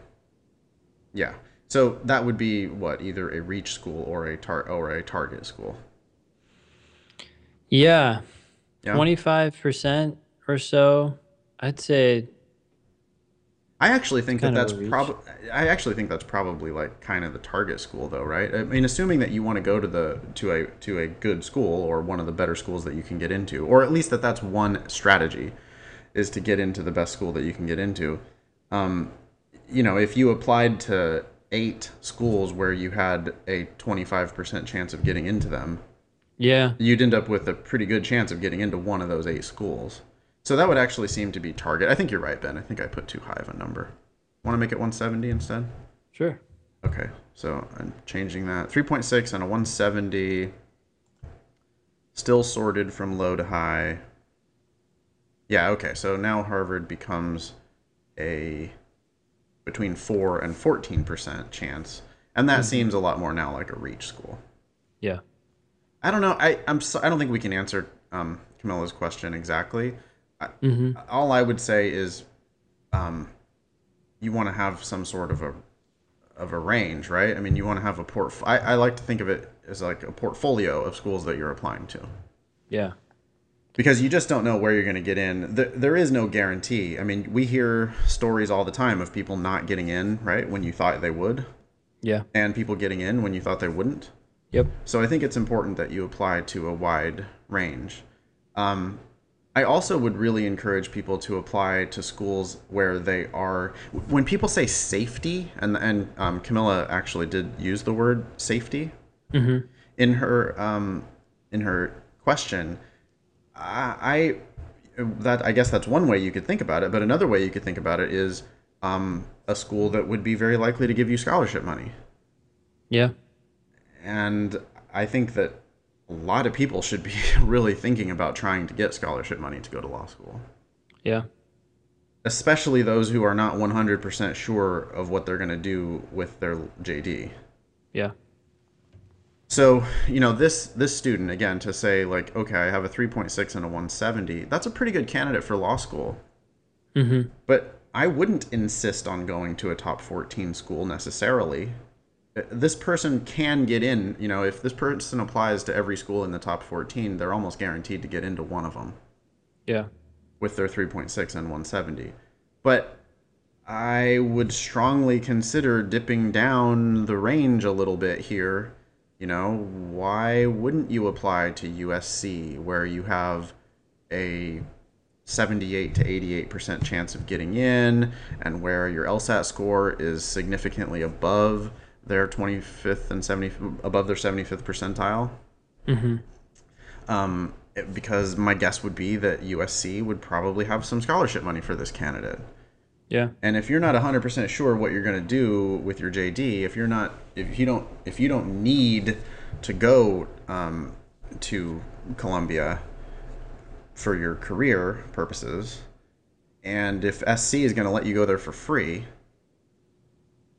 yeah, so that would be what either a reach school or a tar or a target school. Yeah. Yeah. 25% or so. I'd say, I actually think that Kind that's probably. I actually think that's probably like kind of the target school, though, right? I mean, assuming that you want to go to the to a to a good school or one of the better schools that you can get into, or at least that that's one strategy, is to get into the best school that you can get into. Um, you know, if you applied to eight schools where you had a twenty five percent chance of getting into them, yeah. you'd end up with a pretty good chance of getting into one of those eight schools. So that would actually seem to be target. I think you're right, Ben. I think I put too high of a number. Want to make it 170 instead? Sure. Okay, so I'm changing that. 3.6 and a 170. Still sorted from low to high. Yeah, okay, so now Harvard becomes a between 4 and 14% chance. And that seems a lot more now like a reach school. Yeah. I don't know. I I'm so, I don't think we can answer um, Camilla's question exactly. I, Mm-hmm. All I would say is, um, you want to have some sort of a of a range, right? I mean, you want to have a port. I, I like to think of it as like a portfolio of schools that you're applying to, Yeah. because you just don't know where you're going to get in. There, there is no guarantee. I mean, we hear stories all the time of people not getting in, right, when you thought they would, Yeah. and people getting in when you thought they wouldn't. Yep. So I think it's important that you apply to a wide range. Um, I also would really encourage people to apply to schools where they are. When people say safety, and and um, Camilla actually did use the word safety Mm-hmm. in her um, in her question. I, I that I guess that's one way you could think about it, but another way you could think about it is um, a school that would be very likely to give you scholarship money. Yeah. And I think that a lot of people should be [LAUGHS] really thinking about trying to get scholarship money to go to law school, Yeah. especially those who are not 100% sure of what they're going to do with their JD. Yeah. So, you know, this this student again to say like, okay, I have a 3.6 and a 170. That's a pretty good candidate for law school. Mm-hmm. But I wouldn't insist on going to a top 14 school necessarily. This person can get in, you know, if this person applies to every school in the top 14, they're almost guaranteed to get into one of them Yeah. with their 3.6 and 170. But I would strongly consider dipping down the range a little bit here. You know, why wouldn't you apply to USC where you have a 78 to 88% chance of getting in and where your LSAT score is significantly above their 25th and 70 above their 75th percentile? Mm-hmm. um, it- because my guess would be that USC would probably have some scholarship money for this candidate. Yeah. And if you're not 100% sure what you're going to do with your JD, if you're not, if you don't, if you don't need to go um, to Columbia for your career purposes, and if SC is going to let you go there for free,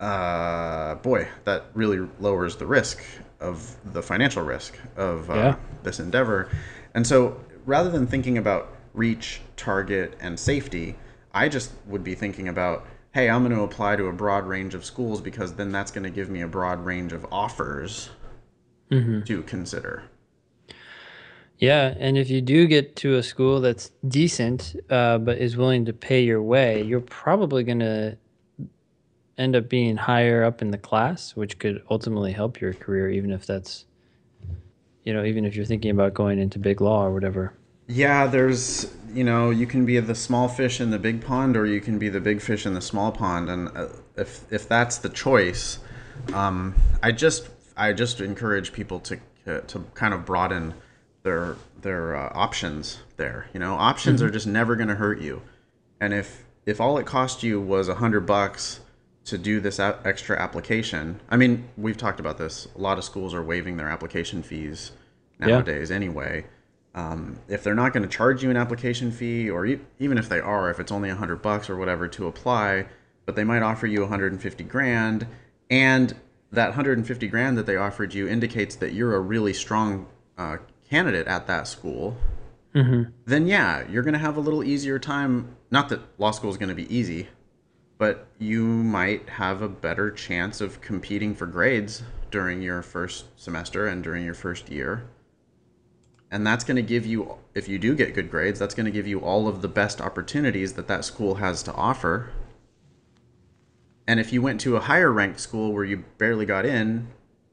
uh, boy, that really lowers the risk of the financial risk of uh, Yeah. this endeavor. And so, rather than thinking about reach, target, and safety, I just would be thinking about, hey, I'm going to apply to a broad range of schools because then that's going to give me a broad range of offers to consider. Yeah, and if you do get to a school that's decent, uh, but is willing to pay your way, you're probably going to end up being higher up in the class, which could ultimately help your career, even if that's, you know, even if you're thinking about going into big law or whatever. Yeah, there's, you know, you can be the small fish in the big pond, or you can be the big fish in the small pond, and uh, if if that's the choice, um, I just I just encourage people to to kind of broaden their their uh, options there. You know, options are just never going to hurt you, and if if all it cost you was a hundred bucks to do this extra application, I mean, we've talked about this. A lot of schools are waiving their application fees nowadays anyway. Um, if they're not going to charge you an application fee, or e- even if they are, if it's only a hundred bucks or whatever to apply, but they might offer you 150 grand, and that 150 grand that they offered you indicates that you're a really strong uh, candidate at that school, then yeah, you're going to have a little easier time. Not that law school is going to be easy, but you might have a better chance of competing for grades during your first semester and during your first year. And that's going to give you, if you do get good grades, that's going to give you all of the best opportunities that that school has to offer. And if you went to a higher ranked school where you barely got in,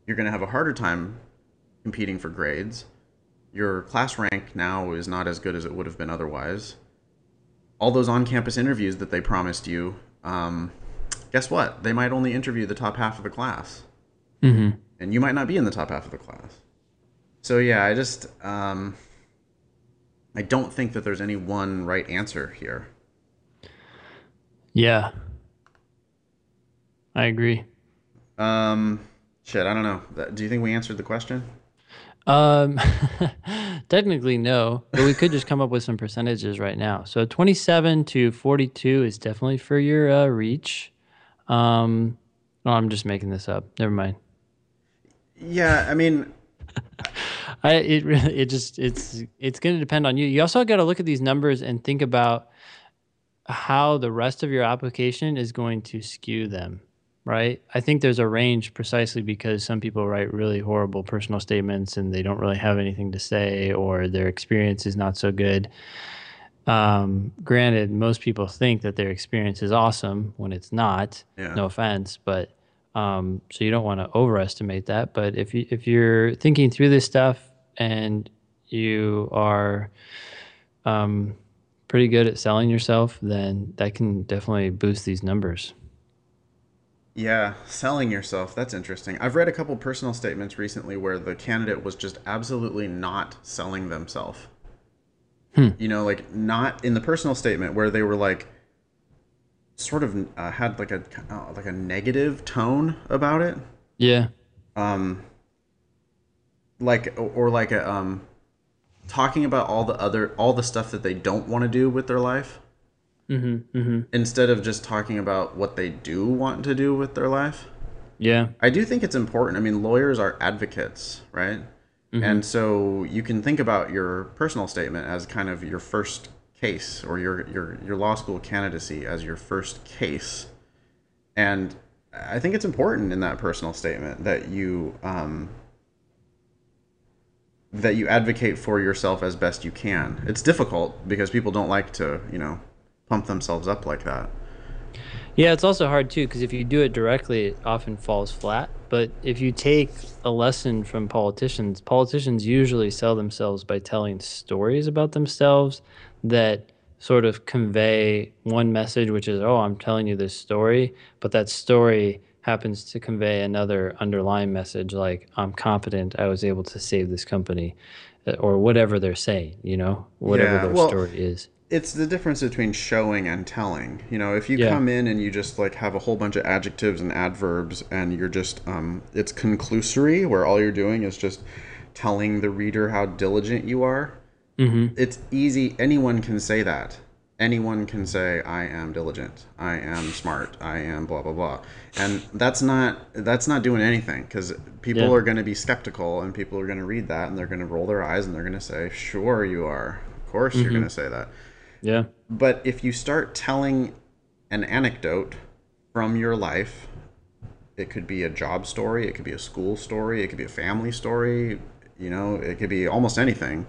you're going to have a harder time competing for grades. Your class rank now is not as good as it would have been otherwise. All those on campus interviews that they promised you, um, guess what? They might only interview the top half of the class. Mm-hmm. And you might not be in the top half of the class. So, yeah, I just, um, I don't think that there's any one right answer here. Yeah, I agree. Um, shit, I don't know. Do you think we answered the question? Um, [LAUGHS] technically no, but we could just come up with some percentages right now. So 27 to 42 is definitely for your uh, reach. Um, no, I'm just making this up. Never mind. Yeah, I mean, [LAUGHS] I it really it just it's it's going to depend on you. You also got to look at these numbers and think about how the rest of your application is going to skew them, right? I think there's a range precisely because some people write really horrible personal statements and they don't really have anything to say or their experience is not so good. Um, granted, most people think that their experience is awesome when it's not. Yeah. No offense, but um, so you don't want to overestimate that. But if you if you're thinking through this stuff and you are um, pretty good at selling yourself, then that can definitely boost these numbers. Yeah, selling yourself. That's interesting. I've read a couple personal statements recently where the candidate was just absolutely not selling themselves. You know, like not in the personal statement where they were like sort of uh, had like a uh, like a negative tone about it. Yeah. Um like or like a um talking about all the other all the stuff that they don't want to do with their life Mm-hmm. Mm-hmm. instead of just talking about what they do want to do with their life. Yeah. I do think it's important. I mean, lawyers are advocates, right? And so you can think about your personal statement as kind of your first case or your your your law school candidacy as your first case. And I think it's important in that personal statement that you um, that you advocate for yourself as best you can. It's difficult because people don't like to, you know, pump themselves up like that. Yeah, it's also hard too because if you do it directly, it often falls flat. But if you take a lesson from politicians, politicians usually sell themselves by telling stories about themselves that sort of convey one message, which is, oh, I'm telling you this story. But that story happens to convey another underlying message like, I'm competent, I was able to save this company, uh, or whatever they're saying, you know, whatever Yeah, their well, story is. It's the difference between showing and telling. You know, if you Yeah. come in and you just like have a whole bunch of adjectives and adverbs and you're just um it's conclusory where all you're doing is just telling the reader how diligent you are. Mm-hmm. It's easy anyone can say that. anyone can say I am diligent, I am smart, I am blah blah blah, and that's not that's not doing anything because people Yeah. are going to be skeptical and people are going to read that and they're going to roll their eyes and they're going to say, "Sure, you are. Of course, you're going to say that." Yeah. But if you start telling an anecdote from your life, it could be a job story, it could be a school story, it could be a family story, you know, it could be almost anything.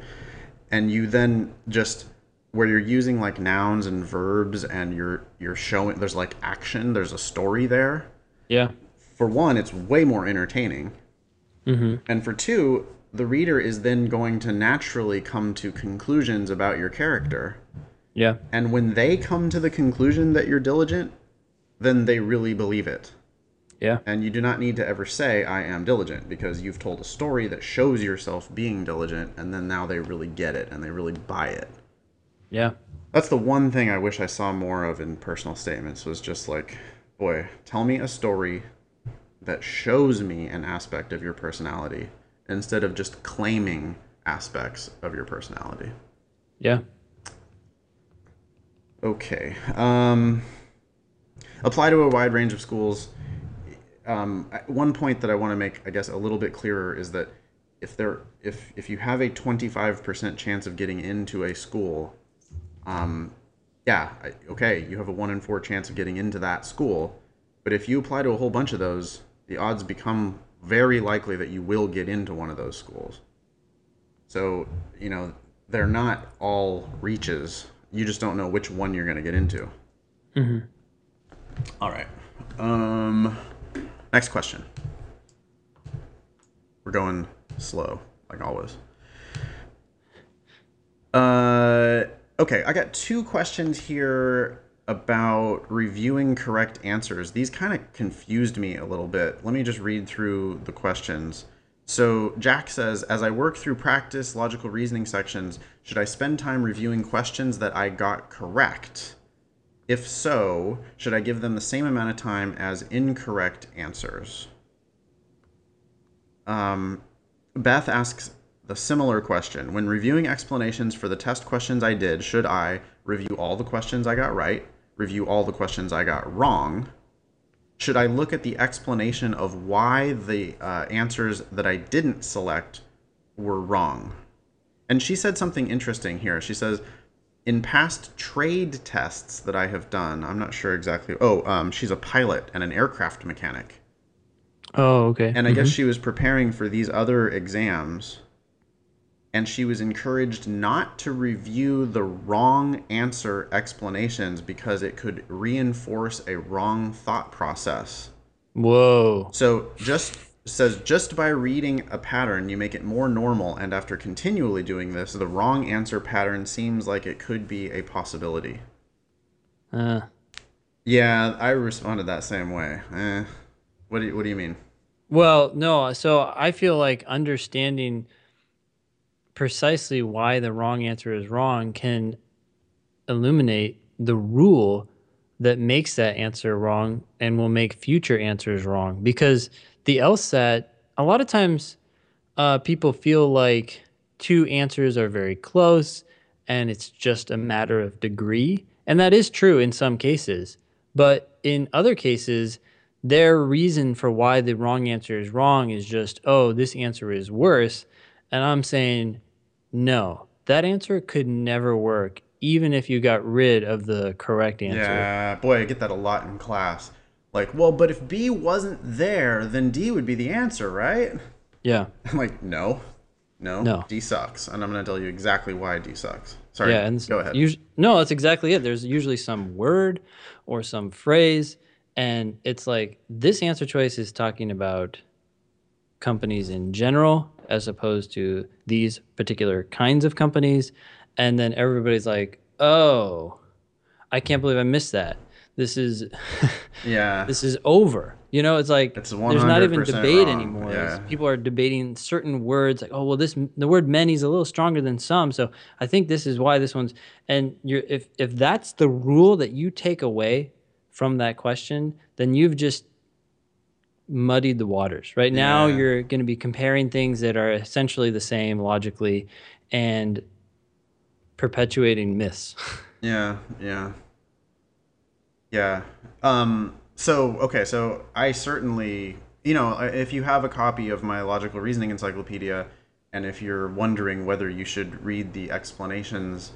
And you then just where you're using like nouns and verbs and you're you're showing there's like action, there's a story there. Yeah. For one, it's way more entertaining. Mm-hmm. And for two, the reader is then going to naturally come to conclusions about your character. Yeah. And when they come to the conclusion that you're diligent, then they really believe it. Yeah. And you do not need to ever say, I am diligent, because you've told a story that shows yourself being diligent, and then now they really get it and they really buy it. Yeah. That's the one thing I wish I saw more of in personal statements was just like, boy, tell me a story that shows me an aspect of your personality instead of just claiming aspects of your personality. Yeah. Okay. Um, apply to a wide range of schools. Um, one point that I want to make, I guess, a little bit clearer is that if there, if if you have a twenty five percent chance of getting into a school, um, yeah, okay, you have a one in four chance of getting into that school. But if you apply to a whole bunch of those, the odds become very likely that you will get into one of those schools. So, you know, they're not all reaches. You just don't know which one you're going to get into. All right. Um, next question. We're going slow, like always. Uh, okay, I got two questions here about reviewing correct answers. These kind of confused me a little bit. Let me just read through the questions. So, Jack says, as I work through practice logical reasoning sections, should I spend time reviewing questions that I got correct? If so, should I give them the same amount of time as incorrect answers? Um, Beth asks the similar question. When reviewing explanations for the test questions I did, should I review all the questions I got right, review all the questions I got wrong? Should I look at the explanation of why the uh, answers that I didn't select were wrong? And she said something interesting here. She says, in past trade tests that I have done, I'm not sure exactly. Oh, um, she's a pilot and an aircraft mechanic. Oh, okay. And I guess she was preparing for these other exams. And she was encouraged not to review the wrong answer explanations because it could reinforce a wrong thought process. Whoa. So just says just by reading a pattern you make it more normal and after continually doing this the wrong answer pattern seems like it could be a possibility. Uh, Yeah, I responded that same way. Eh. What do you, what do you mean? well, no. So I feel like understanding precisely why the wrong answer is wrong can illuminate the rule that makes that answer wrong and will make future answers wrong. Because the LSAT, a lot of times uh, people feel like two answers are very close and it's just a matter of degree. And that is true in some cases. But in other cases, their reason for why the wrong answer is wrong is just, oh, this answer is worse. And I'm saying, no, that answer could never work, even if you got rid of the correct answer. Yeah, boy, I get that a lot in class. Like, well, but if B wasn't there, then D would be the answer, right? Yeah. I'm [LAUGHS] like, no, no, No. D sucks, and I'm gonna tell you exactly why D sucks. Sorry, Yeah, and go ahead. us- no, that's exactly it. There's usually some word or some phrase, and it's like this answer choice is talking about companies in general as opposed to these particular kinds of companies, and then everybody's like, "Oh, I can't believe I missed that. This is yeah, this is over." You know, it's like It's there's not even debate wrong. anymore. Yeah. People are debating certain words like, oh well, this the word many is a little stronger than some, so I think this is why this one's. And you're if if that's the rule that you take away from that question, then you've just muddied the waters. Right now, you're going to be comparing things that are essentially the same logically, and perpetuating myths. [LAUGHS] Yeah, yeah. Yeah. Um so okay, so I certainly, you know, if you have a copy of my logical reasoning encyclopedia and if you're wondering whether you should read the explanations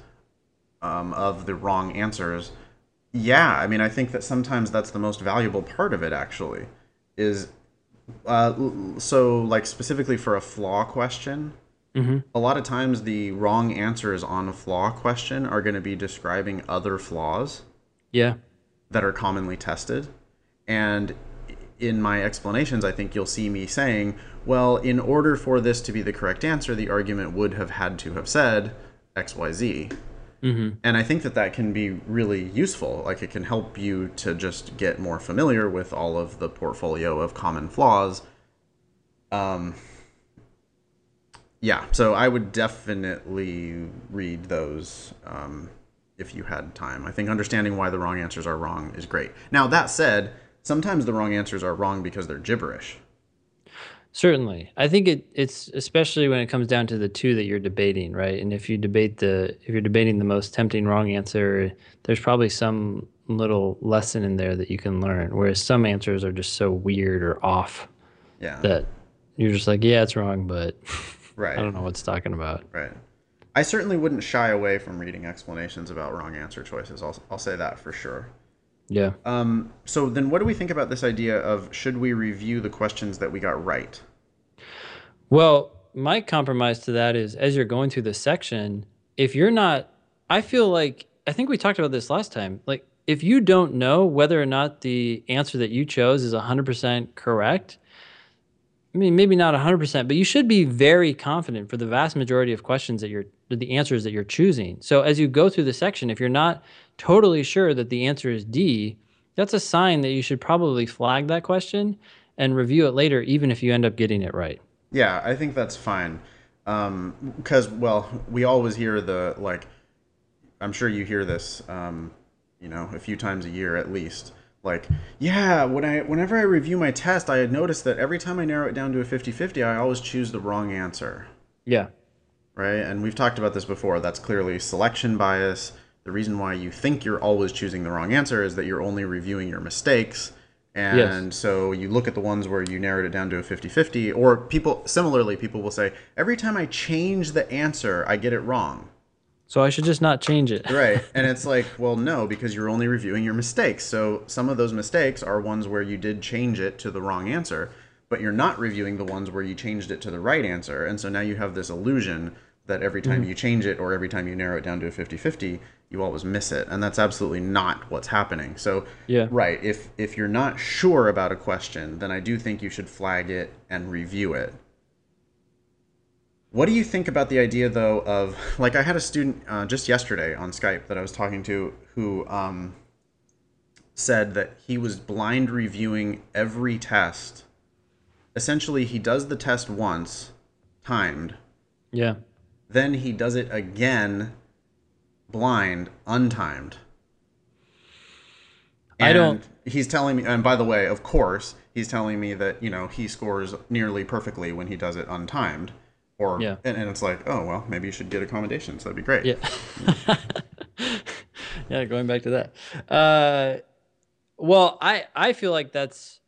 um, of the wrong answers, yeah, I mean, I think that sometimes that's the most valuable part of it actually is uh, so like specifically for a flaw question, Mm-hmm. a lot of times the wrong answers on a flaw question are going to be describing other flaws Yeah. That are commonly tested. And in my explanations, I think you'll see me saying, well, in order for this to be the correct answer, the argument would have had to have said XYZ. Mm-hmm. And I think that that can be really useful. Like it can help you to just get more familiar with all of the portfolio of common flaws. Um, yeah, so I would definitely read those um, if you had time. I think understanding why the wrong answers are wrong is great. Now, that said, sometimes the wrong answers are wrong because they're gibberish. Certainly. I think it, it's especially when it comes down to the two that you're debating, right? And if you debate the if you're debating the most tempting wrong answer, there's probably some little lesson in there that you can learn. Whereas some answers are just so weird or off Yeah. that you're just like, yeah, it's wrong, but [LAUGHS] right. I don't know what it's talking about. Right. I certainly wouldn't shy away from reading explanations about wrong answer choices. I'll, I'll say that for sure. Yeah. Um, so then what do we think about this idea of should we review the questions that we got right? Well, my compromise to that is as you're going through the section, if you're not, I feel like, I think we talked about this last time. Like, if you don't know whether or not the answer that you chose is 100% correct, I mean, maybe not 100%, but you should be very confident for the vast majority of questions that you're, the answers that you're choosing. So as you go through the section, if you're not totally sure that the answer is D, that's a sign that you should probably flag that question and review it later, even if you end up getting it right. Yeah, I think that's fine. Um, because well, we always hear the like. I'm sure you hear this, um, you know, a few times a year at least. Like, yeah, when I whenever I review my test, I had noticed that every time I narrow it down to a 50-50, I always choose the wrong answer. Yeah. Right? And we've talked about this before. That's clearly selection bias. The reason why you think you're always choosing the wrong answer is that you're only reviewing your mistakes. And so you look at the ones where you narrowed it down to a 50 50, or people, similarly, people will say, every time I change the answer, I get it wrong. So I should just not change it. [LAUGHS] Right. And it's like, well, no, because you're only reviewing your mistakes. So some of those mistakes are ones where you did change it to the wrong answer, but you're not reviewing the ones where you changed it to the right answer. And so now you have this illusion that every time you change it or every time you narrow it down to a 50 50, you always miss it. And that's absolutely not what's happening. So, Yeah. right. If, if you're not sure about a question, then I do think you should flag it and review it. What do you think about the idea, though, of like I had a student uh, just yesterday on Skype that I was talking to who um, said that he was blind reviewing every test. Essentially, he does the test once, timed, Yeah. then he does it again, blind, untimed. I don't- He's telling me, and by the way, of course, he's telling me that you know he scores nearly perfectly when he does it untimed. Or Yeah. and, and it's like, oh well, maybe you should get accommodations. That'd be great. Yeah. [LAUGHS] yeah, going back to that. Uh, well, I I feel like that's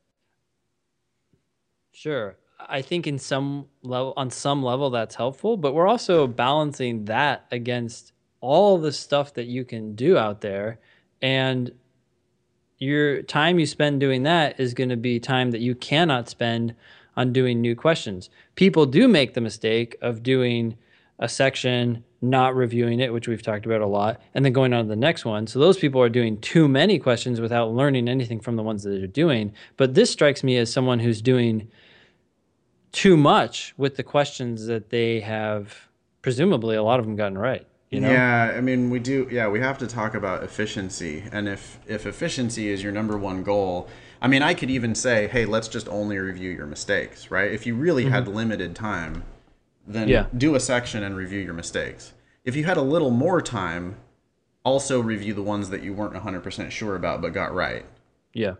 sure. I think in some level on some level that's helpful, but we're also balancing that against all the stuff that you can do out there and your time you spend doing that is going to be time that you cannot spend on doing new questions. People do make the mistake of doing a section, not reviewing it, which we've talked about a lot, and then going on to the next one. So those people are doing too many questions without learning anything from the ones that they're doing. But this strikes me as someone who's doing too much with the questions that they have presumably a lot of them gotten right. You know? Yeah, I mean, we do. Yeah, we have to talk about efficiency, and if if efficiency is your number one goal, I mean, I could even say, hey, let's just only review your mistakes, right? If you really mm-hmm. had limited time, then Yeah. do a section and review your mistakes. If you had a little more time, also review the ones that you weren't 100% sure about but got right. Yeah.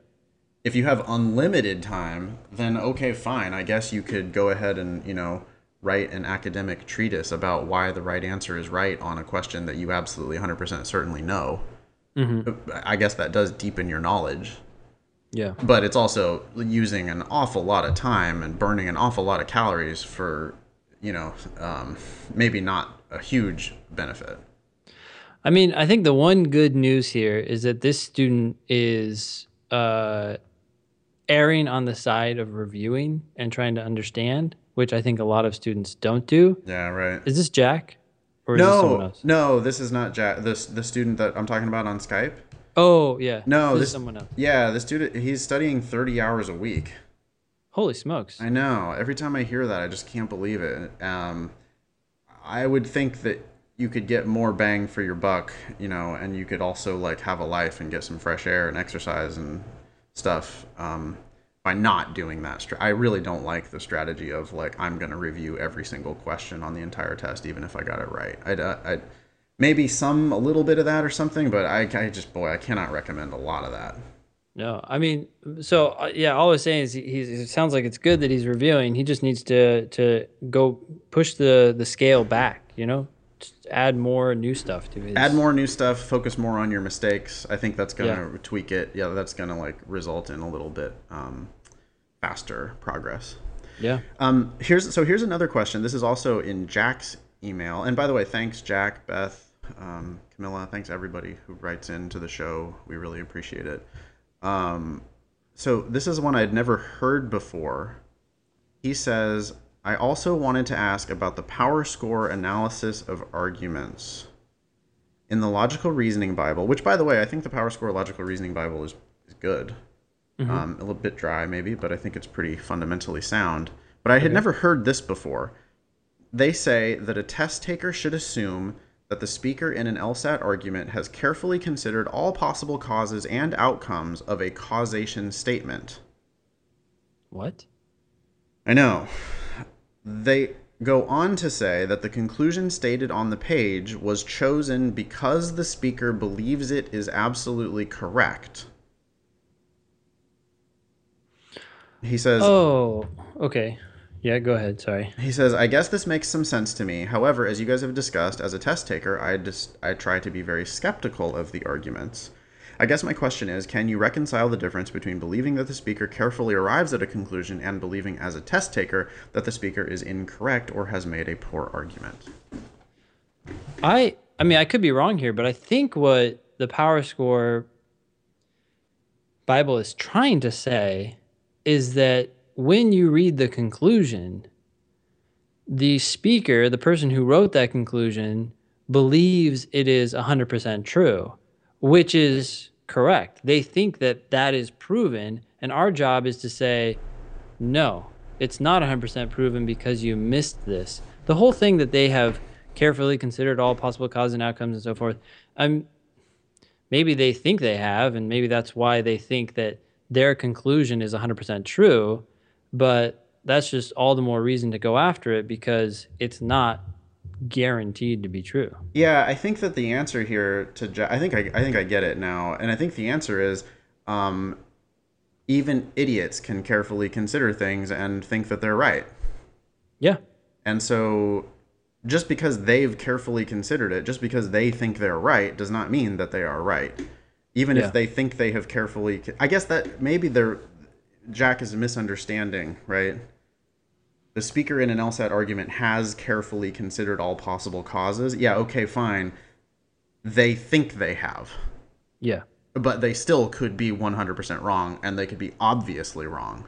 If you have unlimited time, then okay, fine. I guess you could go ahead and, you know, write an academic treatise about why the right answer is right on a question that you absolutely 100% certainly know. I guess that does deepen your knowledge, Yeah. but it's also using an awful lot of time and burning an awful lot of calories for, you know, um, maybe not a huge benefit. I mean, I think the one good news here is that this student is uh, erring on the side of reviewing and trying to understand, which I think a lot of students don't do. Yeah, right. Is this Jack? Or is this someone No, else? no, this is not Jack. This the student that I'm talking about on Skype. Oh, yeah. No, this, this- is someone else. Yeah, the student he's studying 30 hours a week. Holy smokes. I know. Every time I hear that, I just can't believe it. Um, I would think that you could get more bang for your buck, you know, and you could also like have a life and get some fresh air and exercise and stuff um, by not doing that. I really don't like the strategy of like I'm gonna review every single question on the entire test, even if I got it right. I, I maybe some a little bit of that or something, but I, I just boy, I cannot recommend a lot of that. No, I mean, so uh, yeah, all I was saying is he, he's, it sounds like it's good that he's reviewing. He just needs to to go push the the scale back, you know, just add more new stuff to his. add more new stuff focus more on your mistakes. I think that's gonna Yeah. tweak it. Yeah that's gonna like result in a little bit um, faster progress. Yeah. um, here's so here's another question. This is also in jack's email. And by the way thanks jack beth um, camilla. Thanks everybody who writes into the show. We really appreciate it. Um, so this is one i'd never heard before. He says i also wanted to ask about the power score analysis of arguments. In the logical reasoning bible which by the way i think the power score logical reasoning bible is, is good. Um, a little bit dry maybe but i think it's pretty fundamentally sound. But i had never heard this before. They say that a test taker should assume that the speaker in an lsat argument has carefully considered all possible causes and outcomes of a causation statement. What? I know. They go on to say that the conclusion stated on the page was chosen because the speaker believes it is absolutely correct. He says Oh, okay. Yeah, go ahead. Sorry. he says I guess this makes some sense to me. However, as you guys have discussed as a test taker, I just I try to be very skeptical of the arguments. I guess my question is can you reconcile the difference between believing that the speaker carefully arrives at a conclusion and believing as a test taker that the speaker is incorrect or has made a poor argument? I I mean, I could be wrong here, but I think what the Power Score Bible is trying to say is that when you read the conclusion, the speaker, the person who wrote that conclusion, believes it is 100% true, which is correct. They think that that is proven, and our job is to say, no, it's not 100% proven because you missed this. The whole thing that they have carefully considered all possible causes and outcomes and so forth. Um, maybe they think they have, and maybe that's why they think that their conclusion is 100% true, but that's just all the more reason to go after it because it's not guaranteed to be true. Yeah, I think that the answer here to I think I, I think I get it now, and I think the answer is um, even idiots can carefully consider things and think that they're right. Yeah. And so just because they've carefully considered it, just because they think they're right, does not mean that they are right. Even Yeah. if they think they have carefully, I guess that maybe they're Jack is misunderstanding, right? The speaker in an LSAT argument has carefully considered all possible causes. Yeah, okay, fine. They think they have, Yeah. but they still could be 100% wrong, and they could be obviously wrong.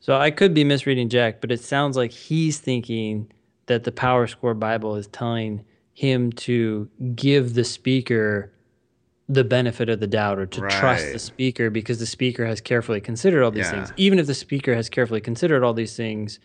So I could be misreading Jack, but it sounds like he's thinking that the Power Score Bible is telling him to give the speaker the benefit of the doubt or to trust the speaker because the speaker has carefully considered all these Yeah. things. Even if the speaker has carefully considered all these things,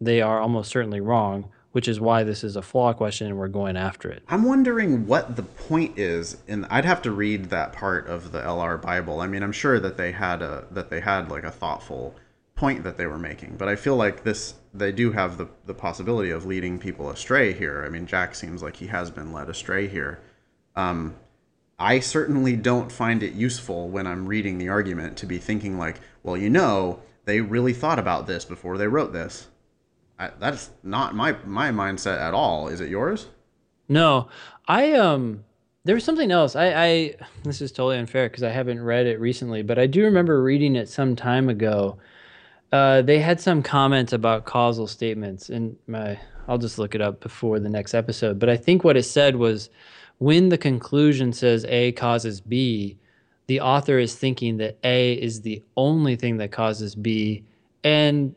they are almost certainly wrong, which is why this is a flaw question and we're going after it. I'm wondering what the point is, and I'd have to read that part of the LR Bible. I mean, I'm sure that they had a that they had like a thoughtful point that they were making, but I feel like this they do have the the possibility of leading people astray here. I mean, Jack seems like he has been led astray here. Um, I certainly don't find it useful when I'm reading the argument to be thinking like, well, you know, they really thought about this before they wrote this. I, that's not my my mindset at all. Is it yours? No, I um there was something else. I, I this is totally unfair because I haven't read it recently, but I do remember reading it some time ago. Uh, they had some comments about causal statements, and my I'll just look it up before the next episode. But I think what it said was when the conclusion says A causes B, the author is thinking that A is the only thing that causes B, and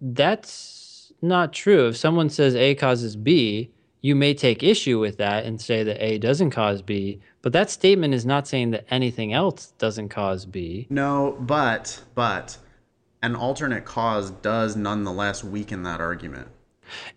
that's not true. If someone says A causes B, you may take issue with that and say that A doesn't cause B, but that statement is not saying that anything else doesn't cause B. No, but but an alternate cause does nonetheless weaken that argument.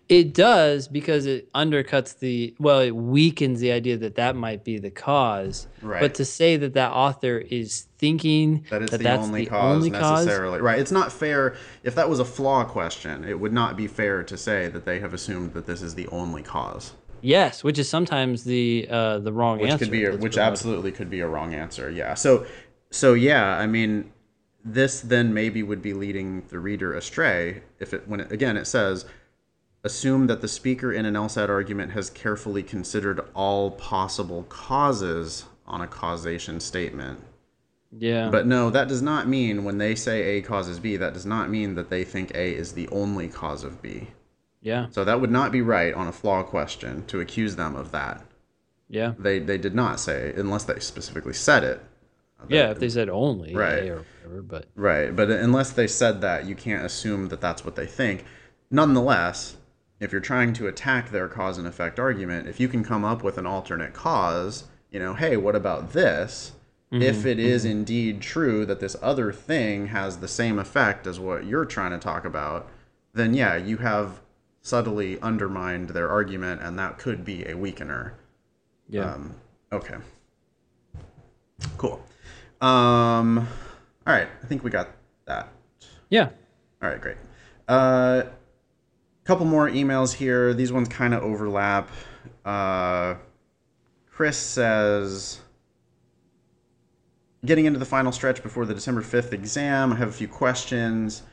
It does because it undercuts the well, it weakens the idea that that might be the cause. Right. But to say that that author is thinking That it's that the that's only the cause only cause, necessarily. Right. It's not fair. If that was a flaw question, it would not be fair to say that they have assumed that this is the only cause. yes, which is sometimes the uh, the wrong which answer. could be a, which absolutely could be a wrong answer yeah so so yeah i mean this then maybe would be leading the reader astray if it when it, again it says assume that the speaker in an lsat argument has carefully considered all possible causes on a causation statement Yeah. but no that does not mean when they say a causes b that does not mean that they think a is the only cause of b yeah. so that would not be right on a flaw question to accuse them of that Yeah. they they did not say unless they specifically said it Yeah. If they said only Right. A or whatever, but right but unless they said that you can't assume that that's what they think nonetheless if you're trying to attack their cause and effect argument if you can come up with an alternate cause you know hey what about this if it is indeed true that this other thing has the same effect as what you're trying to talk about then yeah you have subtly undermined their argument and that could be a weakener yeah. Um, okay. Cool. Um, all right. I think we got that. yeah. All right, great. Uh, couple more emails here. These ones kind of overlap. Uh, Chris says, getting into the final stretch before the December 5th exam, I have a few questions.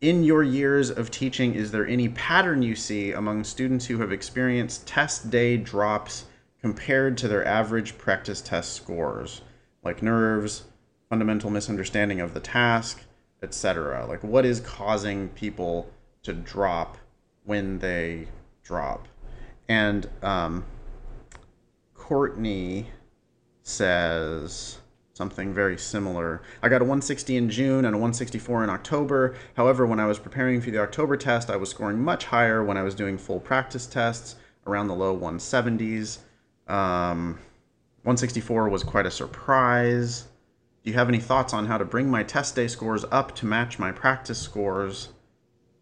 In your years of teaching, is there any pattern you see among students who have experienced test day drops compared to their average practice test scores, like nerves, fundamental misunderstanding of the task, etc.? Like, what is causing people to drop when they drop? And um, Courtney says something very similar. I got a 160 in June and a 164 in October. However, when I was preparing for the October test, I was scoring much higher when I was doing full practice tests, around the low 170s. Um, 164 was quite a surprise. Do you have any thoughts on how to bring my test day scores up to match my practice scores?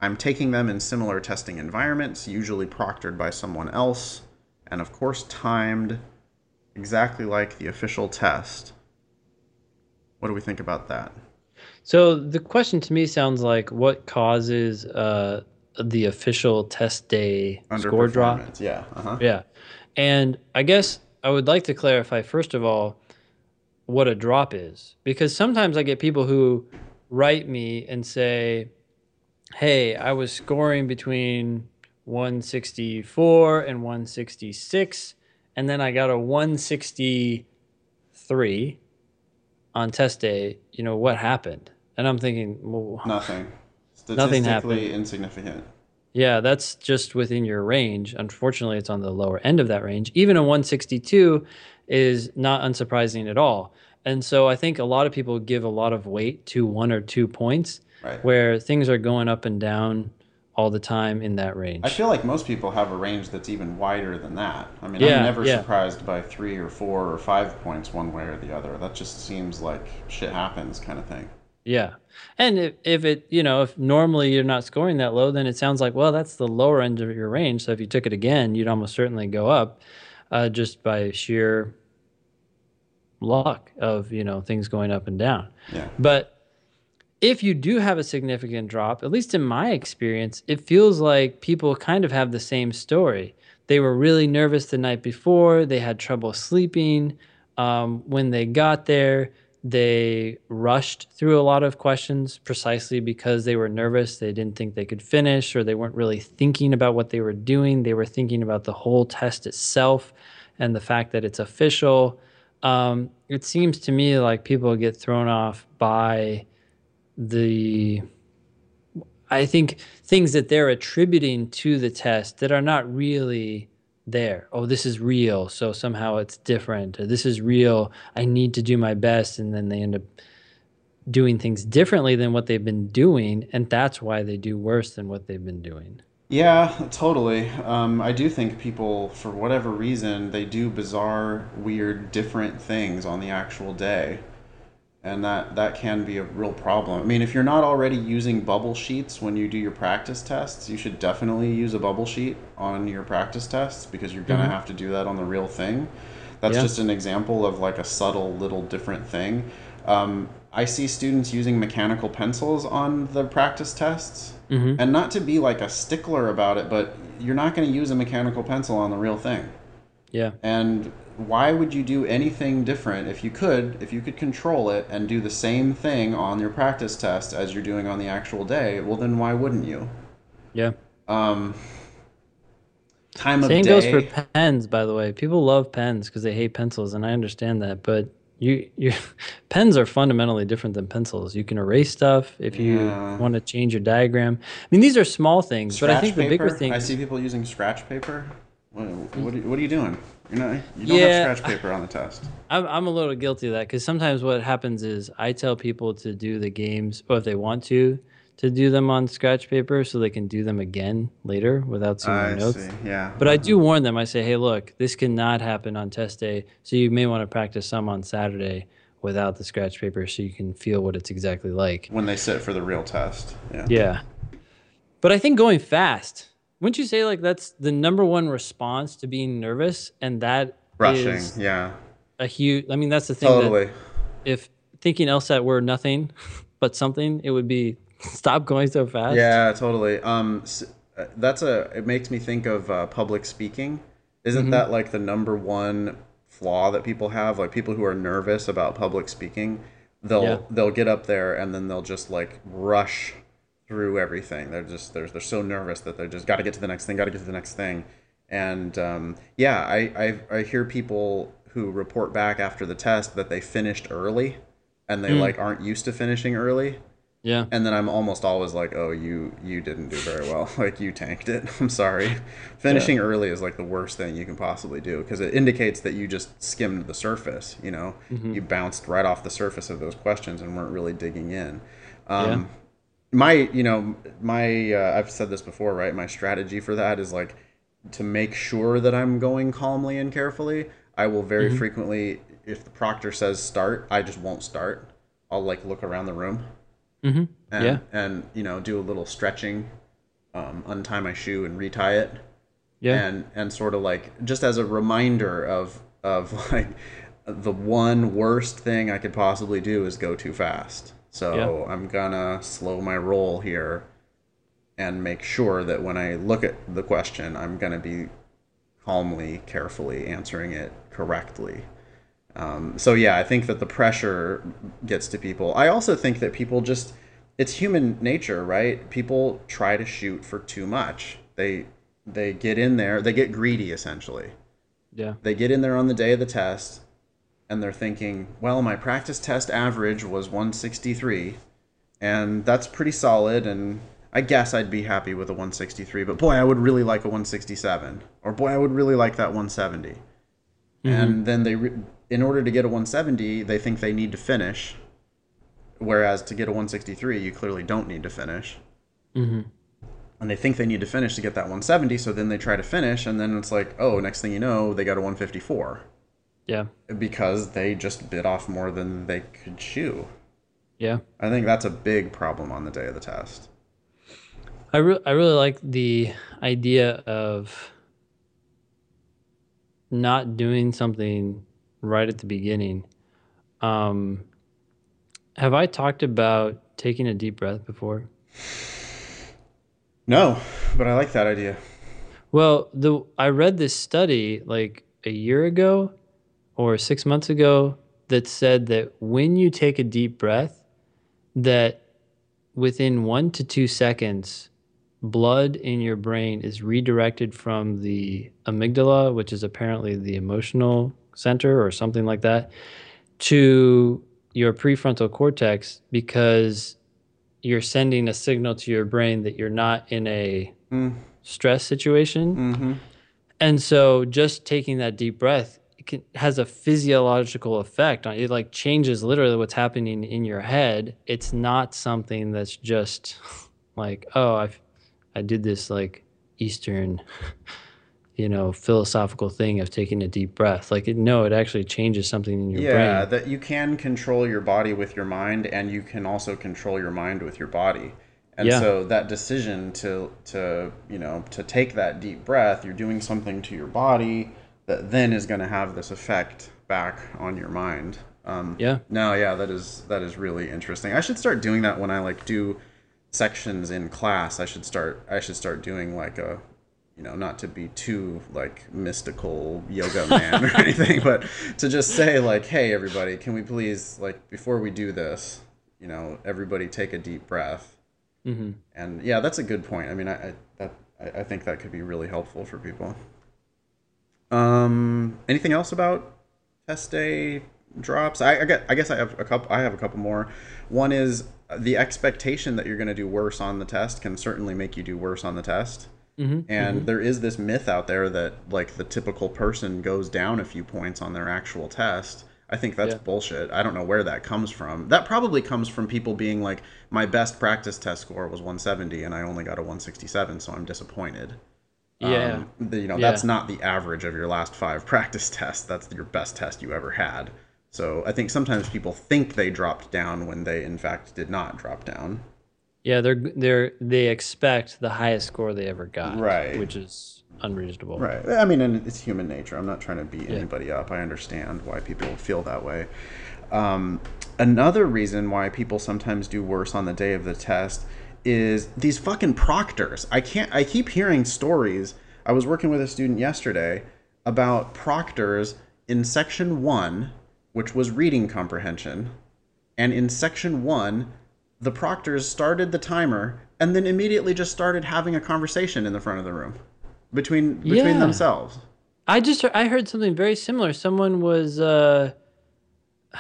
I'm taking them in similar testing environments, usually proctored by someone else, and of course timed exactly like the official test. What do we think about that? So the question to me sounds like what causes uh, the official test day score drop? Yeah. Uh-huh. Yeah. And I guess I would like to clarify, first of all, what a drop is. Because sometimes I get people who write me and say, hey, I was scoring between 164 and 166, and then I got a 163 on test day. You know, what happened? And I'm thinking, well, Nothing. [LAUGHS] Nothing Statistically insignificant. yeah, that's just within your range. Unfortunately, it's on the lower end of that range. Even a 162 is not unsurprising at all. And so I think a lot of people give a lot of weight to one or two points Right. where things are going up and down all the time in that range. I feel like most people have a range that's even wider than that. I mean, Yeah, I'm never yeah. surprised by three or four or five points one way or the other. That just seems like shit happens kind of thing. Yeah. And if, if it, you know, if normally you're not scoring that low, then it sounds like, well, that's the lower end of your range. So if you took it again, you'd almost certainly go up uh, just by sheer luck of, you know, things going up and down. Yeah. But if you do have a significant drop, at least in my experience, it feels like people kind of have the same story. They were really nervous the night before, they had trouble sleeping. Um, when they got there, they rushed through a lot of questions precisely because they were nervous. They didn't think they could finish, or they weren't really thinking about what they were doing. They were thinking about the whole test itself and the fact that it's official. Um, it seems to me like people get thrown off by the I think things that they're attributing to the test that are not really there. Oh, this is real, so somehow it's different. This is real. I need to do my best, and then they end up doing things differently than what they've been doing, and that's why they do worse than what they've been doing. Yeah, totally. Um, I do think people, for whatever reason, they do bizarre, weird, different things on the actual day and that that can be a real problem. I mean, if you're not already using bubble sheets when you do your practice tests, you should definitely use a bubble sheet on your practice tests because you're going to mm-hmm. have to do that on the real thing. That's yeah. just an example of like a subtle little different thing. Um, I see students using mechanical pencils on the practice tests, mm-hmm. and not to be like a stickler about it, but you're not going to use a mechanical pencil on the real thing. Yeah. And why would you do anything different if you could if you could control it and do the same thing on your practice test as you're doing on the actual day? Well then why wouldn't you? Yeah. Um time Same of day Same goes for pens by the way. People love pens because they hate pencils and i understand that but you you [LAUGHS] pens are fundamentally different than pencils. You can erase stuff if you yeah. want to change your diagram. I mean these are small things scratch but i think paper? the bigger thing i see people using scratch paper. What, what, what are you doing not. You don't yeah, have scratch paper on the test. [LAUGHS] I'm I'm a little guilty of that because sometimes what happens is I tell people to do the games, or if they want to, to do them on scratch paper so they can do them again later without seeing I the notes. See. Yeah. But I do mm-hmm. warn them. I say, hey, look, this cannot happen on test day, so you may want to practice some on Saturday without the scratch paper so you can feel what it's exactly like when they sit for the real test. Yeah. Yeah. But I think going fast wouldn't you say like that's the number one response to being nervous, and that rushing, yeah, a huge. I mean, that's the thing. Totally. That if thinking else LSAT were nothing [LAUGHS] but something, it would be [LAUGHS] stop going so fast. Yeah, totally. Um, uh, that's a. It makes me think of uh, public speaking. Isn't mm-hmm. that like the number one flaw that people have? Like people who are nervous about public speaking, they'll yeah. they'll get up there and then they'll just like rush through everything. They're just they're they're so nervous that they're just got to get to the next thing, got to get to the next thing. And um, yeah, I, I I hear people who report back after the test that they finished early, and they mm. like aren't used to finishing early. Yeah. And then I'm almost always like, oh, you you didn't do very well. [LAUGHS] like you tanked it. [LAUGHS] I'm sorry. Finishing yeah. early is like the worst thing you can possibly do because it indicates that you just skimmed the surface. You know, mm-hmm. you bounced right off the surface of those questions and weren't really digging in. Um, yeah my you know my uh, I've said this before, right? My strategy for that is like to make sure that I'm going calmly and carefully. I will very mm-hmm. frequently, if the proctor says start, I just won't start. I'll like look around the room, mm-hmm. and yeah. and you know do a little stretching, um, untie my shoe and retie it, yeah, and and sort of like just as a reminder of of [LAUGHS] like the one worst thing I could possibly do is go too fast. So yeah. I'm gonna slow my roll here and make sure that when I look at the question, I'm gonna be calmly, carefully answering it correctly. Um, so yeah, I think that the pressure gets to people. I also think that people just it's human nature, right? People try to shoot for too much. They they get in there, they get greedy essentially. Yeah. They get in there on the day of the test and they're thinking, well, my practice test average was 163, and that's pretty solid, and I guess I'd be happy with a 163, but boy, I would really like a 167, or boy, I would really like that 170. Mm-hmm. And then they, re- in order to get a 170, they think they need to finish, whereas to get a 163, you clearly don't need to finish. Mm-hmm. And they think they need to finish to get that 170, so then they try to finish, and then it's like, oh, next thing you know, they got a 154. Yeah. Because they just bit off more than they could chew. Yeah. I think that's a big problem on the day of the test. I, re- I really like the idea of not doing something right at the beginning. Um, have I talked about taking a deep breath before? No, but I like that idea. Well, the I read this study like a year ago or six months ago that said that when you take a deep breath, that within one to two seconds, blood in your brain is redirected from the amygdala, which is apparently the emotional center or something like that, to your prefrontal cortex because you're sending a signal to your brain that you're not in a Mm. stress situation. Mm-hmm. And so just taking that deep breath it can, has a physiological effect on it like changes literally what's happening in your head. It's not something that's just [LAUGHS] like, oh, I I did this like eastern [LAUGHS] you know, philosophical thing of taking a deep breath. Like it, no, it actually changes something in your brain. Yeah, that you can control your body with your mind, and you can also control your mind with your body. And Yeah. so that decision to to you know to take that deep breath, you're doing something to your body that then is going to have this effect back on your mind. Um, Yeah. No, yeah, that is that is really interesting. I should start doing that when I like do sections in class. I should start I should start doing like a you know, not to be too like mystical yoga [LAUGHS] man or anything, but to just say like, hey everybody, can we please like before we do this, you know, everybody take a deep breath. Mm-hmm. And yeah, that's a good point. I mean, I, I that I, I think that could be really helpful for people. Um, anything else about test day drops? I, I get. I guess I have a couple. I have a couple more. One is the expectation that you're going to do worse on the test can certainly make you do worse on the test. hmm And there is this myth out there that like the typical person goes down a few points on their actual test. I think that's Yeah. bullshit. I don't know where that comes from. That probably comes from people being like, my best practice test score was 170 and I only got a 167, so I'm disappointed. Yeah. Um, the- you know, Yeah. that's not the average of your last five [LAUGHS] practice tests. That's your best test you ever had. So I think sometimes people think they dropped down when they in fact did not drop down. Yeah, they're they're they expect the highest score they ever got, Right. Which is unreasonable. Right. I mean, and it's human nature. I'm not trying to beat anybody up. I understand why people feel that way. Um, another reason why people sometimes do worse on the day of the test is these fucking proctors. I can't. I keep hearing stories. I was working with a student yesterday about proctors in section one, which was reading comprehension, and in section one, the proctors started the timer and then immediately just started having a conversation in the front of the room between between Yeah. themselves. I just I heard something very similar. Someone was uh [SIGHS]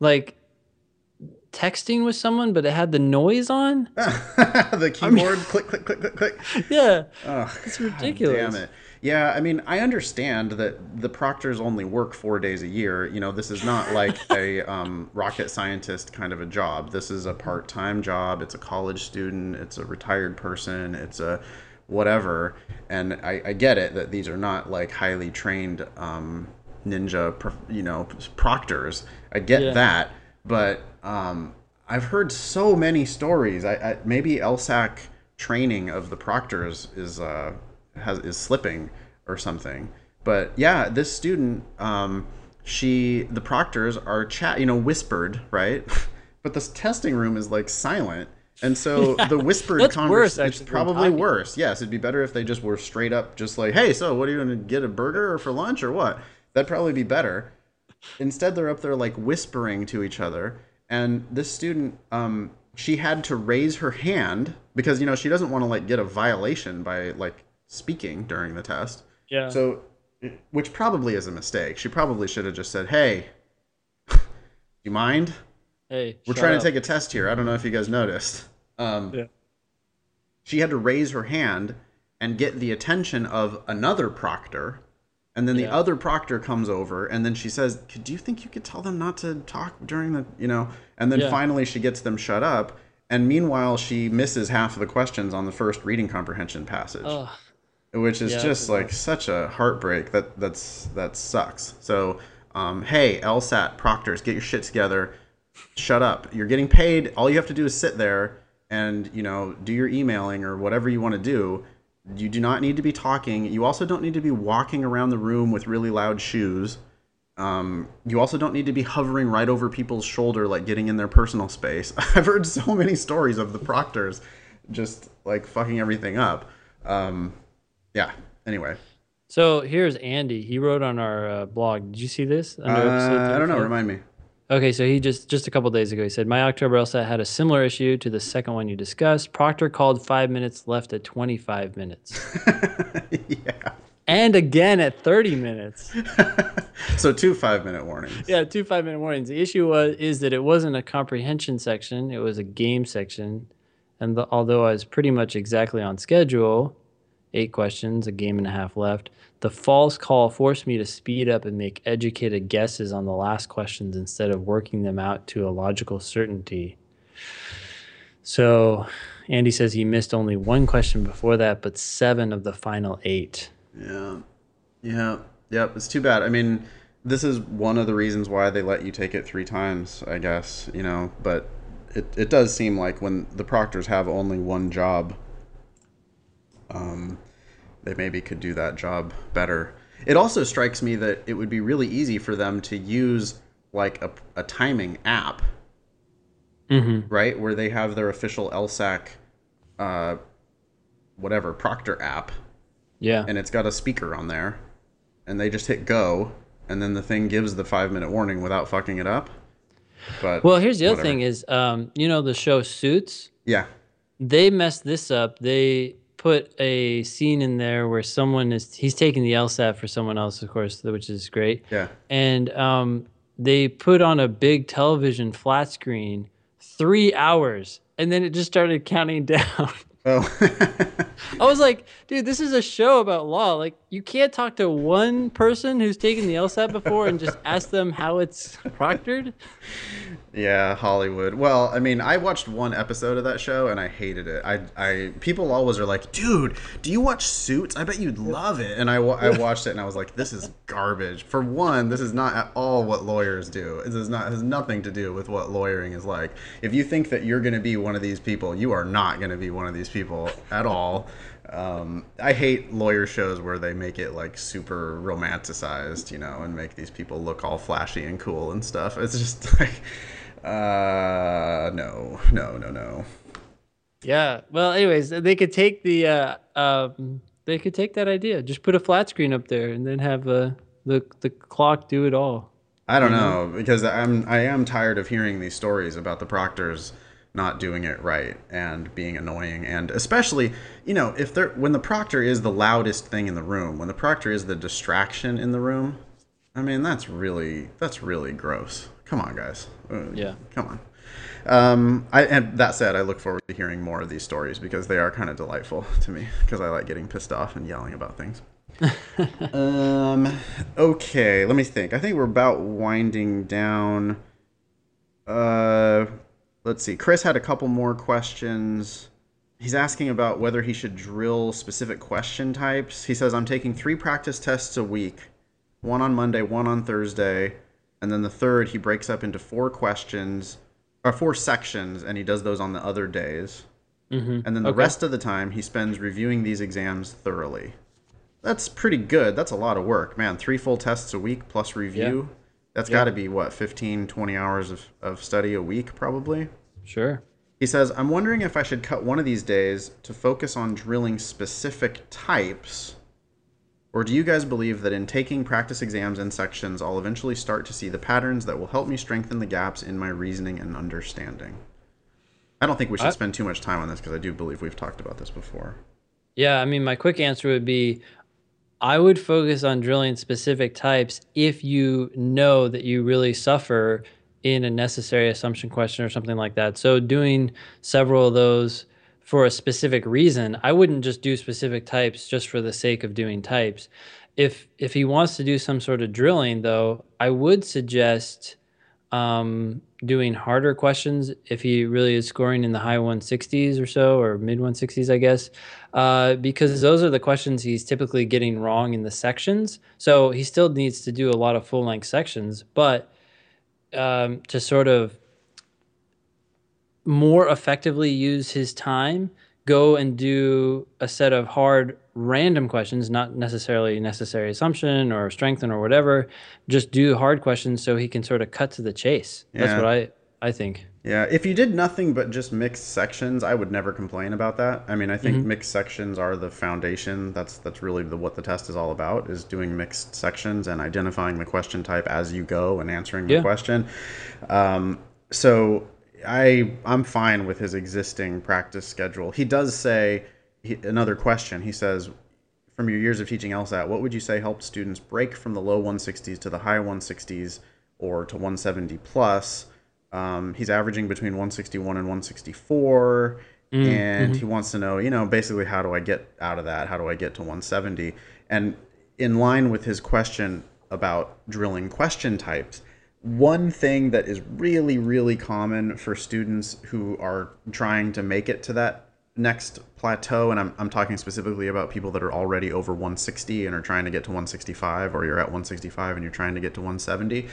like texting with someone, but it had the noise on. [LAUGHS] the keyboard click click click click click. [LAUGHS] Yeah, Ugh, it's ridiculous. Damn it. Yeah, I mean, I understand that the proctors only work four days a year. You know, this is not [LAUGHS] like a um, rocket scientist kind of a job. This is a part time job. It's a college student. It's a retired person. It's a whatever. And I, I get it that these are not like highly trained um, ninja, you know, proctors. I get Yeah. that. But um, I've heard so many stories. I, I maybe LSAC training of the proctors is uh, has is slipping or something. But yeah, this student, um, she the proctors are chat, you know, whispered, right? [LAUGHS] but this testing room is like silent. And so [LAUGHS] the whispered conversation it's probably worse. Yes, it'd be better if they just were straight up just like, "Hey, so what are you going to get a burger or for lunch or what?" That'd probably be better. Instead, they're up there like whispering to each other. And this student, um, she had to raise her hand because you know she doesn't want to like get a violation by like speaking during the test. Yeah. So, which probably is a mistake. She probably should have just said, "Hey, [LAUGHS] you mind? hey, We're trying up. to take a test here. I don't know if you guys noticed." Um, Yeah. She had to raise her hand and get the attention of another proctor. And then the other proctor comes over, and then she says, "Could- "Do you think you could tell them not to talk during the, you know?" And then Yeah. finally, she gets them shut up. And meanwhile, she misses half of the questions on the first reading comprehension passage. Which is Yeah, just like such a heartbreak. That that's that sucks. So um, hey lsat proctors get your shit together. Shut up. You're getting paid. All you have to do is sit there and you know do your emailing or whatever you want to do you do not need to be talking you also don't need to be walking around the room with really loud shoes um, you also don't need to be hovering right over people's shoulder, like getting in their personal space. [LAUGHS] I've heard so many stories of the proctors just like fucking everything up. Um, yeah. Anyway, So here's Andy. He wrote on our uh, blog. Did you see this? uh, I don't know. Remind me. Okay, so he just just a couple days ago he said my October LSAT had a similar issue to the second one you discussed. Proctor called five minutes left at 25 minutes, [LAUGHS] yeah. and again at 30 minutes. [LAUGHS] So two five minute warnings. Yeah, two five minute warnings. The issue was is that it wasn't a comprehension section; it was a game section, and the, although I was pretty much exactly on schedule, eight questions, a game and a half left. The false call forced me to speed up and make educated guesses on the last questions instead of working them out to a logical certainty. So, Andy says he missed only one question before that, but seven of the final eight. Yeah. Yeah. Yep. It's too bad. I mean, this is one of the reasons why they let you take it three times, I guess, you know, but it, it does seem like when the proctors have only one job, um, they maybe could do that job better. It also strikes me that it would be really easy for them to use like a, a timing app, Mm-hmm. right? Where they have their official LSAC, uh, whatever, proctor app, Yeah. and it's got a speaker on there, and they just hit go, and then the thing gives the five minute warning without fucking it up. But Well, here's the other thing: is um, you know the show Suits. yeah, They messed this up. They put a scene in there where someone is he's taking the LSAT for someone else, of course, which is great. yeah, And um, they put on a big television flat screen three hours, and then it just started counting [LAUGHS] down. oh, [LAUGHS] I was like, dude, this is a show about law. Like, you can't talk to one person who's taken the LSAT before and just ask them how it's proctored. [LAUGHS] yeah, Hollywood. Well, I mean, I watched one episode of that show and I hated it. I, I, people always are like, dude, do you watch Suits? I bet you'd love it. And I, I watched it and I was like, this is garbage. For one, this is not at all what lawyers do. This is not has nothing to do with what lawyering is like. If you think that you're going to be one of these people, you are not going to be one of these people at all. Um, I hate lawyer shows where they make it like super romanticized, you know, and make these people look all flashy and cool and stuff. It's just [LAUGHS] like, uh, no, no, no, no. Yeah. Well, anyways, they could take the uh, um, they could take that idea, just put a flat screen up there, and then have uh, the the clock do it all. I don't know because I'm I am tired of hearing these stories about the proctors not doing it right and being annoying and especially you know if they're when the proctor is the loudest thing in the room when the proctor is the distraction in the room I mean that's really that's really gross come on guys Uh, Yeah. come on. Um I and that said I look forward to hearing more of these stories because they are kind of delightful [LAUGHS] to me because I like getting pissed off and yelling about things. [LAUGHS] Um okay let me think. I think we're about winding down. Uh let's see. Chris had a couple more questions. He's asking about whether he should drill specific question types. He says i'm taking three practice tests a week one on monday one on thursday and then the third he breaks up into four questions or four sections and he does those on the other days Mm-hmm. and then the Okay. rest of the time he spends reviewing these exams thoroughly. That's pretty good. That's a lot of work, man. Three full tests a week plus review. Yeah. That's Yeah. got to be what 15 20 hours of, of study a week probably. Sure. He says, "I'm wondering if I should cut one of these days to focus on drilling specific types or do you guys believe that in taking practice exams and sections I'll eventually start to see the patterns that will help me strengthen the gaps in my reasoning and understanding?" I don't think we should spend too much time on this because I do believe we've talked about this before. Yeah, I mean, my quick answer would be I would focus on drilling specific types if you know that you really suffer in a necessary assumption question or something like that. So, doing several of those for a specific reason, I wouldn't just do specific types just for the sake of doing types. If if he wants to do some sort of drilling, though, I would suggest um, doing harder questions if he really is scoring in the high 160s or so, or mid 160s, I guess, uh, because those are the questions he's typically getting wrong in the sections. So he still needs to do a lot of full length sections, but um, to sort of more effectively use his time, go and do a set of hard random questions, not necessarily necessary assumption or strengthen or whatever. Just do hard questions so he can sort of cut to the chase. That's what I I think. Yeah, if you did nothing but just mixed sections, I would never complain about that. I mean, I think Mm-hmm. mixed sections are the foundation. That's that's really the, what the test is all about: is doing mixed sections and identifying the question type as you go and answering the Yeah. question. Um, so I I'm fine with his existing practice schedule. He does say he, another question. He says, from your years of teaching LSAT, what would you say helped students break from the low 160s to the high 160s or to 170 plus? Um, he's averaging between 161 and 164, and he wants to know, you know, basically how do I get out of that? How do I get to 170? And in line with his question about drilling question types, one thing that is really, really common for students who are trying to make it to that next plateau, and I'm, I'm talking specifically about people that are already over 160 and are trying to get to 165, or you're at 165 and you're trying to get to 170.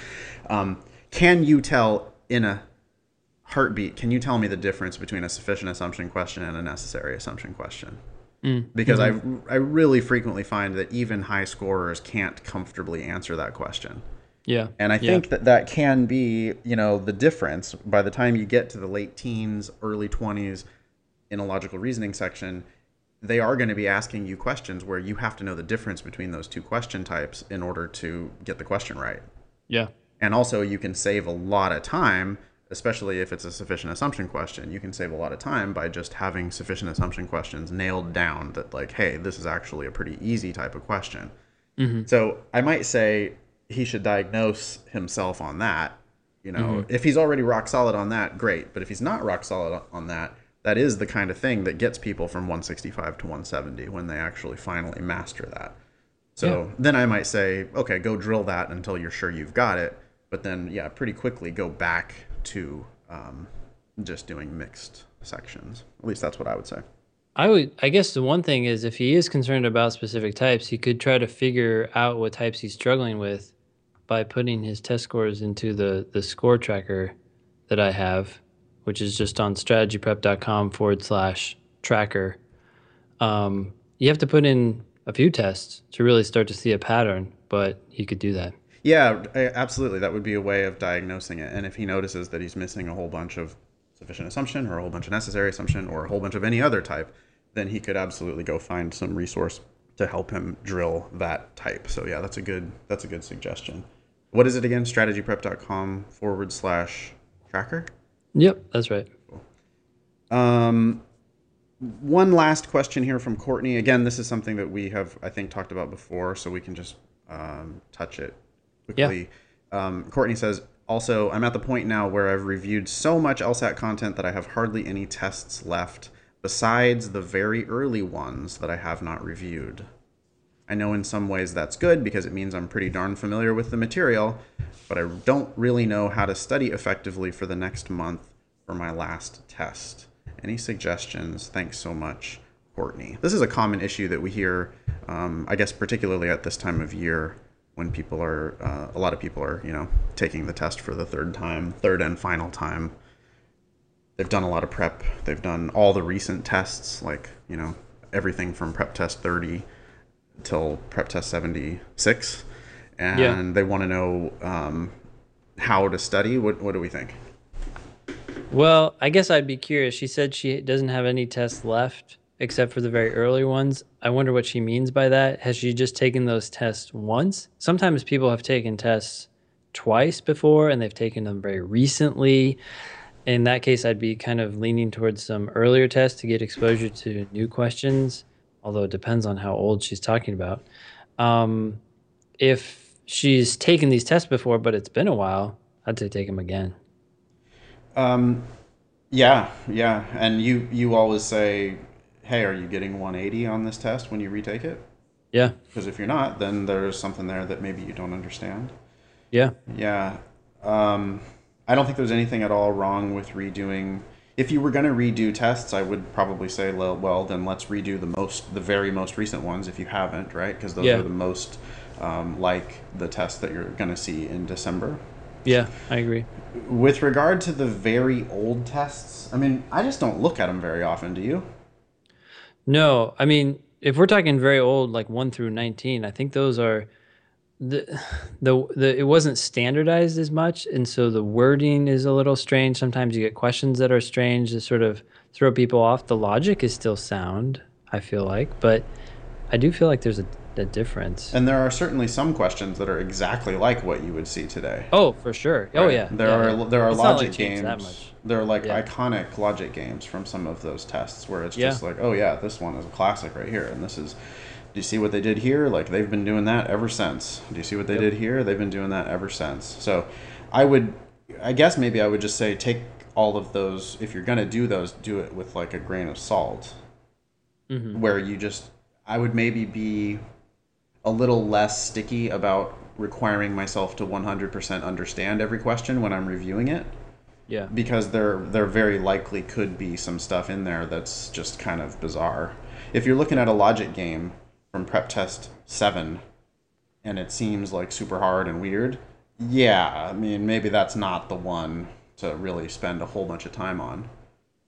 Um, can you tell in a heartbeat, can you tell me the difference between a sufficient assumption question and a necessary assumption question? Because I, I really frequently find that even high scorers can't comfortably answer that question. Yeah. And I Yeah. think that that can be, you know, the difference by the time you get to the late teens, early 20s in a logical reasoning section, they are going to be asking you questions where you have to know the difference between those two question types in order to get the question right. Yeah. And also, you can save a lot of time, especially if it's a sufficient assumption question. You can save a lot of time by just having sufficient assumption questions nailed down that, like, hey, this is actually a pretty easy type of question. Mm-hmm. So I might say he should diagnose himself on that. You know, if he's already rock solid on that, great. But if he's not rock solid on that, that is the kind of thing that gets people from 165 to 170 when they actually finally master that. So then I might say, okay, go drill that until you're sure you've got it. But then, yeah, pretty quickly go back to um, just doing mixed sections. At least that's what I would say. I would I guess the one thing is if he is concerned about specific types, he could try to figure out what types he's struggling with by putting his test scores into the the score tracker that I have, which is just on strategyprep.com forward slash tracker. Um, you have to put in a few tests to really start to see a pattern, but he could do that. Yeah, absolutely. That would be a way of diagnosing it. And if he notices that he's missing a whole bunch of sufficient assumption or a whole bunch of necessary assumption or a whole bunch of any other type, then he could absolutely go find some resource to help him drill that type. So yeah, that's a good that's a good suggestion. What is it again? Strategyprep.com forward slash tracker. Yep, that's right. Um, one last question here from Courtney. Again, this is something that we have, I think, talked about before, so we can just um, touch it quickly. Um, Courtney says, also, I'm at the point now where I've reviewed so much LSAT content that I have hardly any tests left, besides the very early ones that I have not reviewed. I know in some ways that's good because it means I'm pretty darn familiar with the material, but I don't really know how to study effectively for the next month for my last test. Any suggestions? Thanks so much, Courtney. This is a common issue that we hear, um, I guess, particularly at this time of year when people are, uh, a lot of people are, you know, taking the test for the third time, third and final time. They've done a lot of prep. They've done all the recent tests, like, you know, everything from prep test 30 till prep test 76 and Yeah. they want to know um, how to study what, what do we think Well, I guess I'd be curious. She said she doesn't have any tests left except for the very early ones. I wonder what she means by that. Has she just taken those tests once? Sometimes people have taken tests twice before and they've taken them very recently. In that case, I'd be kind of leaning towards some earlier tests to get exposure to new questions, although it depends on how old she's talking about. Um, if she's taken these tests before, but it's been a while, I'd say take them again. um, yeah yeah and you you always say hey are you getting 180 on this test when you retake it Yeah. because if you're not then there's something there that maybe you don't understand Yeah. Yeah. Um, I don't think there's anything at all wrong with redoing. If you were going to redo tests, I would probably say, well, well, then let's redo the most, the very most recent ones if you haven't, right? Because those Yeah. are the most um, like the tests that you're going to see in December. Yeah, I agree. With regard to the very old tests, I mean, I just don't look at them very often. Do you? No, I mean, if we're talking very old, like 1 through 19, I think those are the, the the it wasn't standardized as much, and so the wording is a little strange. Sometimes you get questions that are strange that sort of throw people off. The logic is still sound, I feel like, but I do feel like there's a, a difference. And there are certainly some questions that are exactly like what you would see today. Oh, for sure. Oh yeah. There yeah, are there are It's logic like games. much. There are like Yeah. iconic logic games from some of those tests where it's Yeah. just like, oh yeah, this one is a classic right here, and this is. Do you see what they did here? Like they've been doing that ever since. Do you see what they Yep. did here? They've been doing that ever since. So, I would, I guess maybe I would just say take all of those. If you're gonna do those, do it with like a grain of salt. Mhm. Where you just, I would maybe be a little less sticky about requiring myself to 100% understand every question when I'm reviewing it Yeah. because there there very likely could be some stuff in there that's just kind of bizarre. If you're looking at a logic game from prep test 7 and it seems like super hard and weird, yeah, I mean maybe that's not the one to really spend a whole bunch of time on.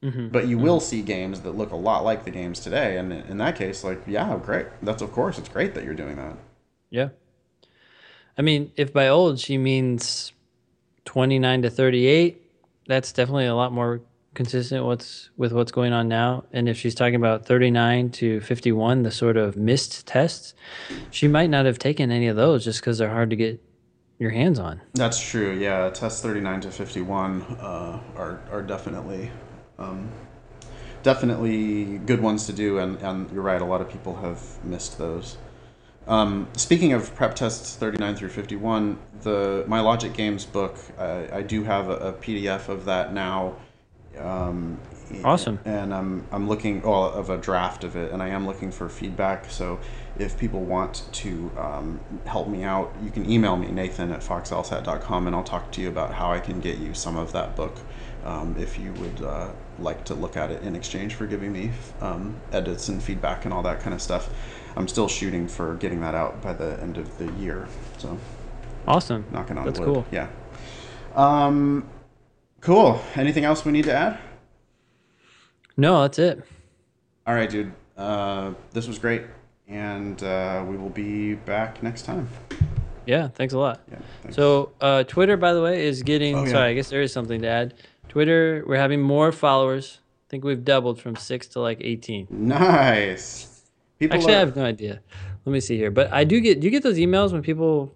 hmm But you will see games that look a lot like the games today and in that case like yeah, great. That's of course it's great that you're doing that. Yeah. I mean, if by old she means 29 to 38, that's definitely a lot more consistent what's with what's going on now. And if she's talking about 39 to 51, the sort of missed tests, she might not have taken any of those just because they're hard to get your hands on. That's true. Yeah, tests thirty nine to fifty one uh, are are definitely um, definitely good ones to do, and, and you're right. A lot of people have missed those. Um, speaking of prep tests thirty nine through fifty one, the my Logic Games book, I, I do have a, a PDF of that now. Um, Awesome. and I'm I'm looking well of a draft of it, and I am looking for feedback. So if people want to um, help me out, you can email me Nathan at foxlsat.com, and I'll talk to you about how I can get you some of that book. Um, if you would uh, like to look at it in exchange for giving me um, edits and feedback and all that kind of stuff, I'm still shooting for getting that out by the end of the year. So Awesome. knocking on That's wood. cool. Yeah. Um, cool. Anything else we need to add? No, that's it. All right, dude. Uh, this was great, and uh, we will be back next time. Yeah, thanks a lot. Yeah. Thanks. So uh, Twitter, by the way, is getting. Oh, yeah. Sorry, I guess there is something to add. Twitter, we're having more followers. I think we've doubled from six to like eighteen. nice. People Actually, I have no idea. Let me see here. But I do get. Do you get those emails when people?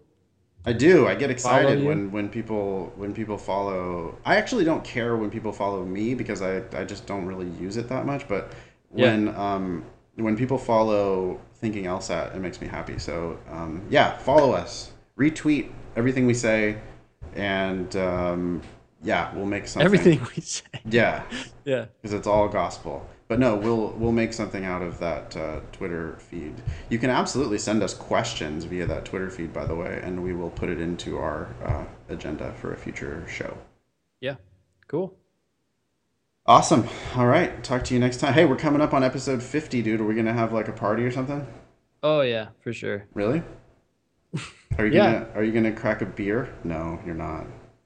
I do. I get excited when when people when people follow. I actually don't care when people follow me because I I just don't really use it that much. But Yeah. when um when people follow thinking LSAT, it makes me happy. So um, yeah, follow us, retweet everything we say, and um, yeah, we'll make something. Everything we say. Yeah. [LAUGHS] Yeah. because it's all gospel. But no, we'll we'll make something out of that uh, Twitter feed. You can absolutely send us questions via that Twitter feed, by the way, and we will put it into our uh, agenda for a future show. Yeah. Cool. Awesome. All right. Talk to you next time. Hey, we're coming up on episode fifty, dude. Are we gonna have like a party or something? Oh yeah, for sure. Really? [LAUGHS] Are you Yeah. gonna Are you gonna crack a beer? No, you're not.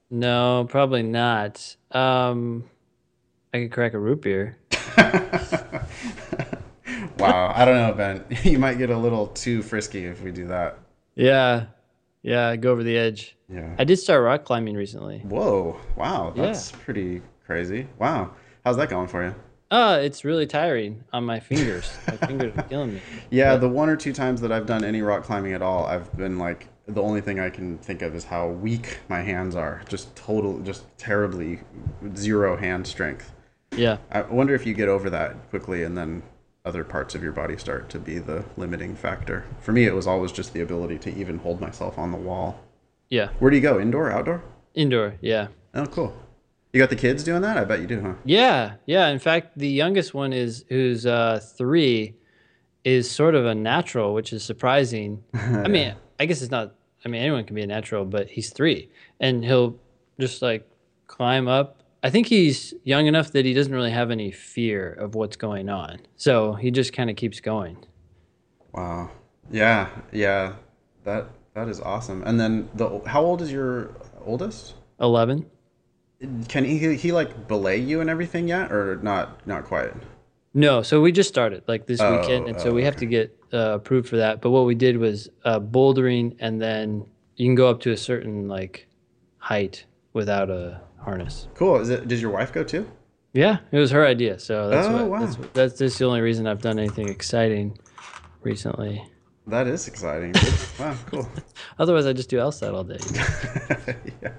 No, probably not. Um, I could crack a root beer. [LAUGHS] wow. I don't know, Ben. [LAUGHS] You might get a little too frisky if we do that. Yeah. Yeah. Go over the edge. Yeah. I did start rock climbing recently. Whoa! Wow, Yeah. that's pretty crazy. Wow, how's that going for you? Oh, it's really tiring on my fingers. [LAUGHS] my fingers are killing me. Yeah, the one or two times that I've done any rock climbing at all, I've been like, the only thing I can think of is how weak my hands are. Just total, just terribly zero hand strength. Yeah. I wonder if you get over that quickly and then other parts of your body start to be the limiting factor. For me, it was always just the ability to even hold myself on the wall. Yeah. Where do you go? Indoor, outdoor? Indoor. Yeah. Oh, cool. You got the kids doing that? I bet you do, huh? Yeah, yeah. In fact, the youngest one is who's uh, three, is sort of a natural, which is surprising. [LAUGHS] I mean, I guess it's not. I mean, anyone can be a natural, but he's three, and he'll just like climb up. I think he's young enough that he doesn't really have any fear of what's going on, so he just kind of keeps going. Wow. Yeah, yeah. That that is awesome. And then the how old is your oldest? Eleven. Can he he like belay you and everything yet or not not quite? No, so we just started like this Oh, weekend, and so oh, we have to get uh, approved for that. But what we did was uh, bouldering, and then you can go up to a certain like height without a harness. Cool. Is it? Did your wife go too? Yeah, it was her idea. So that's Oh, what, wow. that's what- that's just the only reason I've done anything exciting recently. That is exciting. [LAUGHS] wow. Cool. Otherwise, I just do LSAT all day. [LAUGHS] yeah.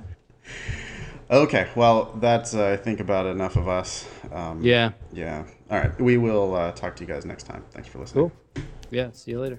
Okay. Well, that's uh, I think about enough of us. Um, Yeah. Yeah. All right. We will uh, talk to you guys next time. Thanks for listening. Cool. Yeah. See you later.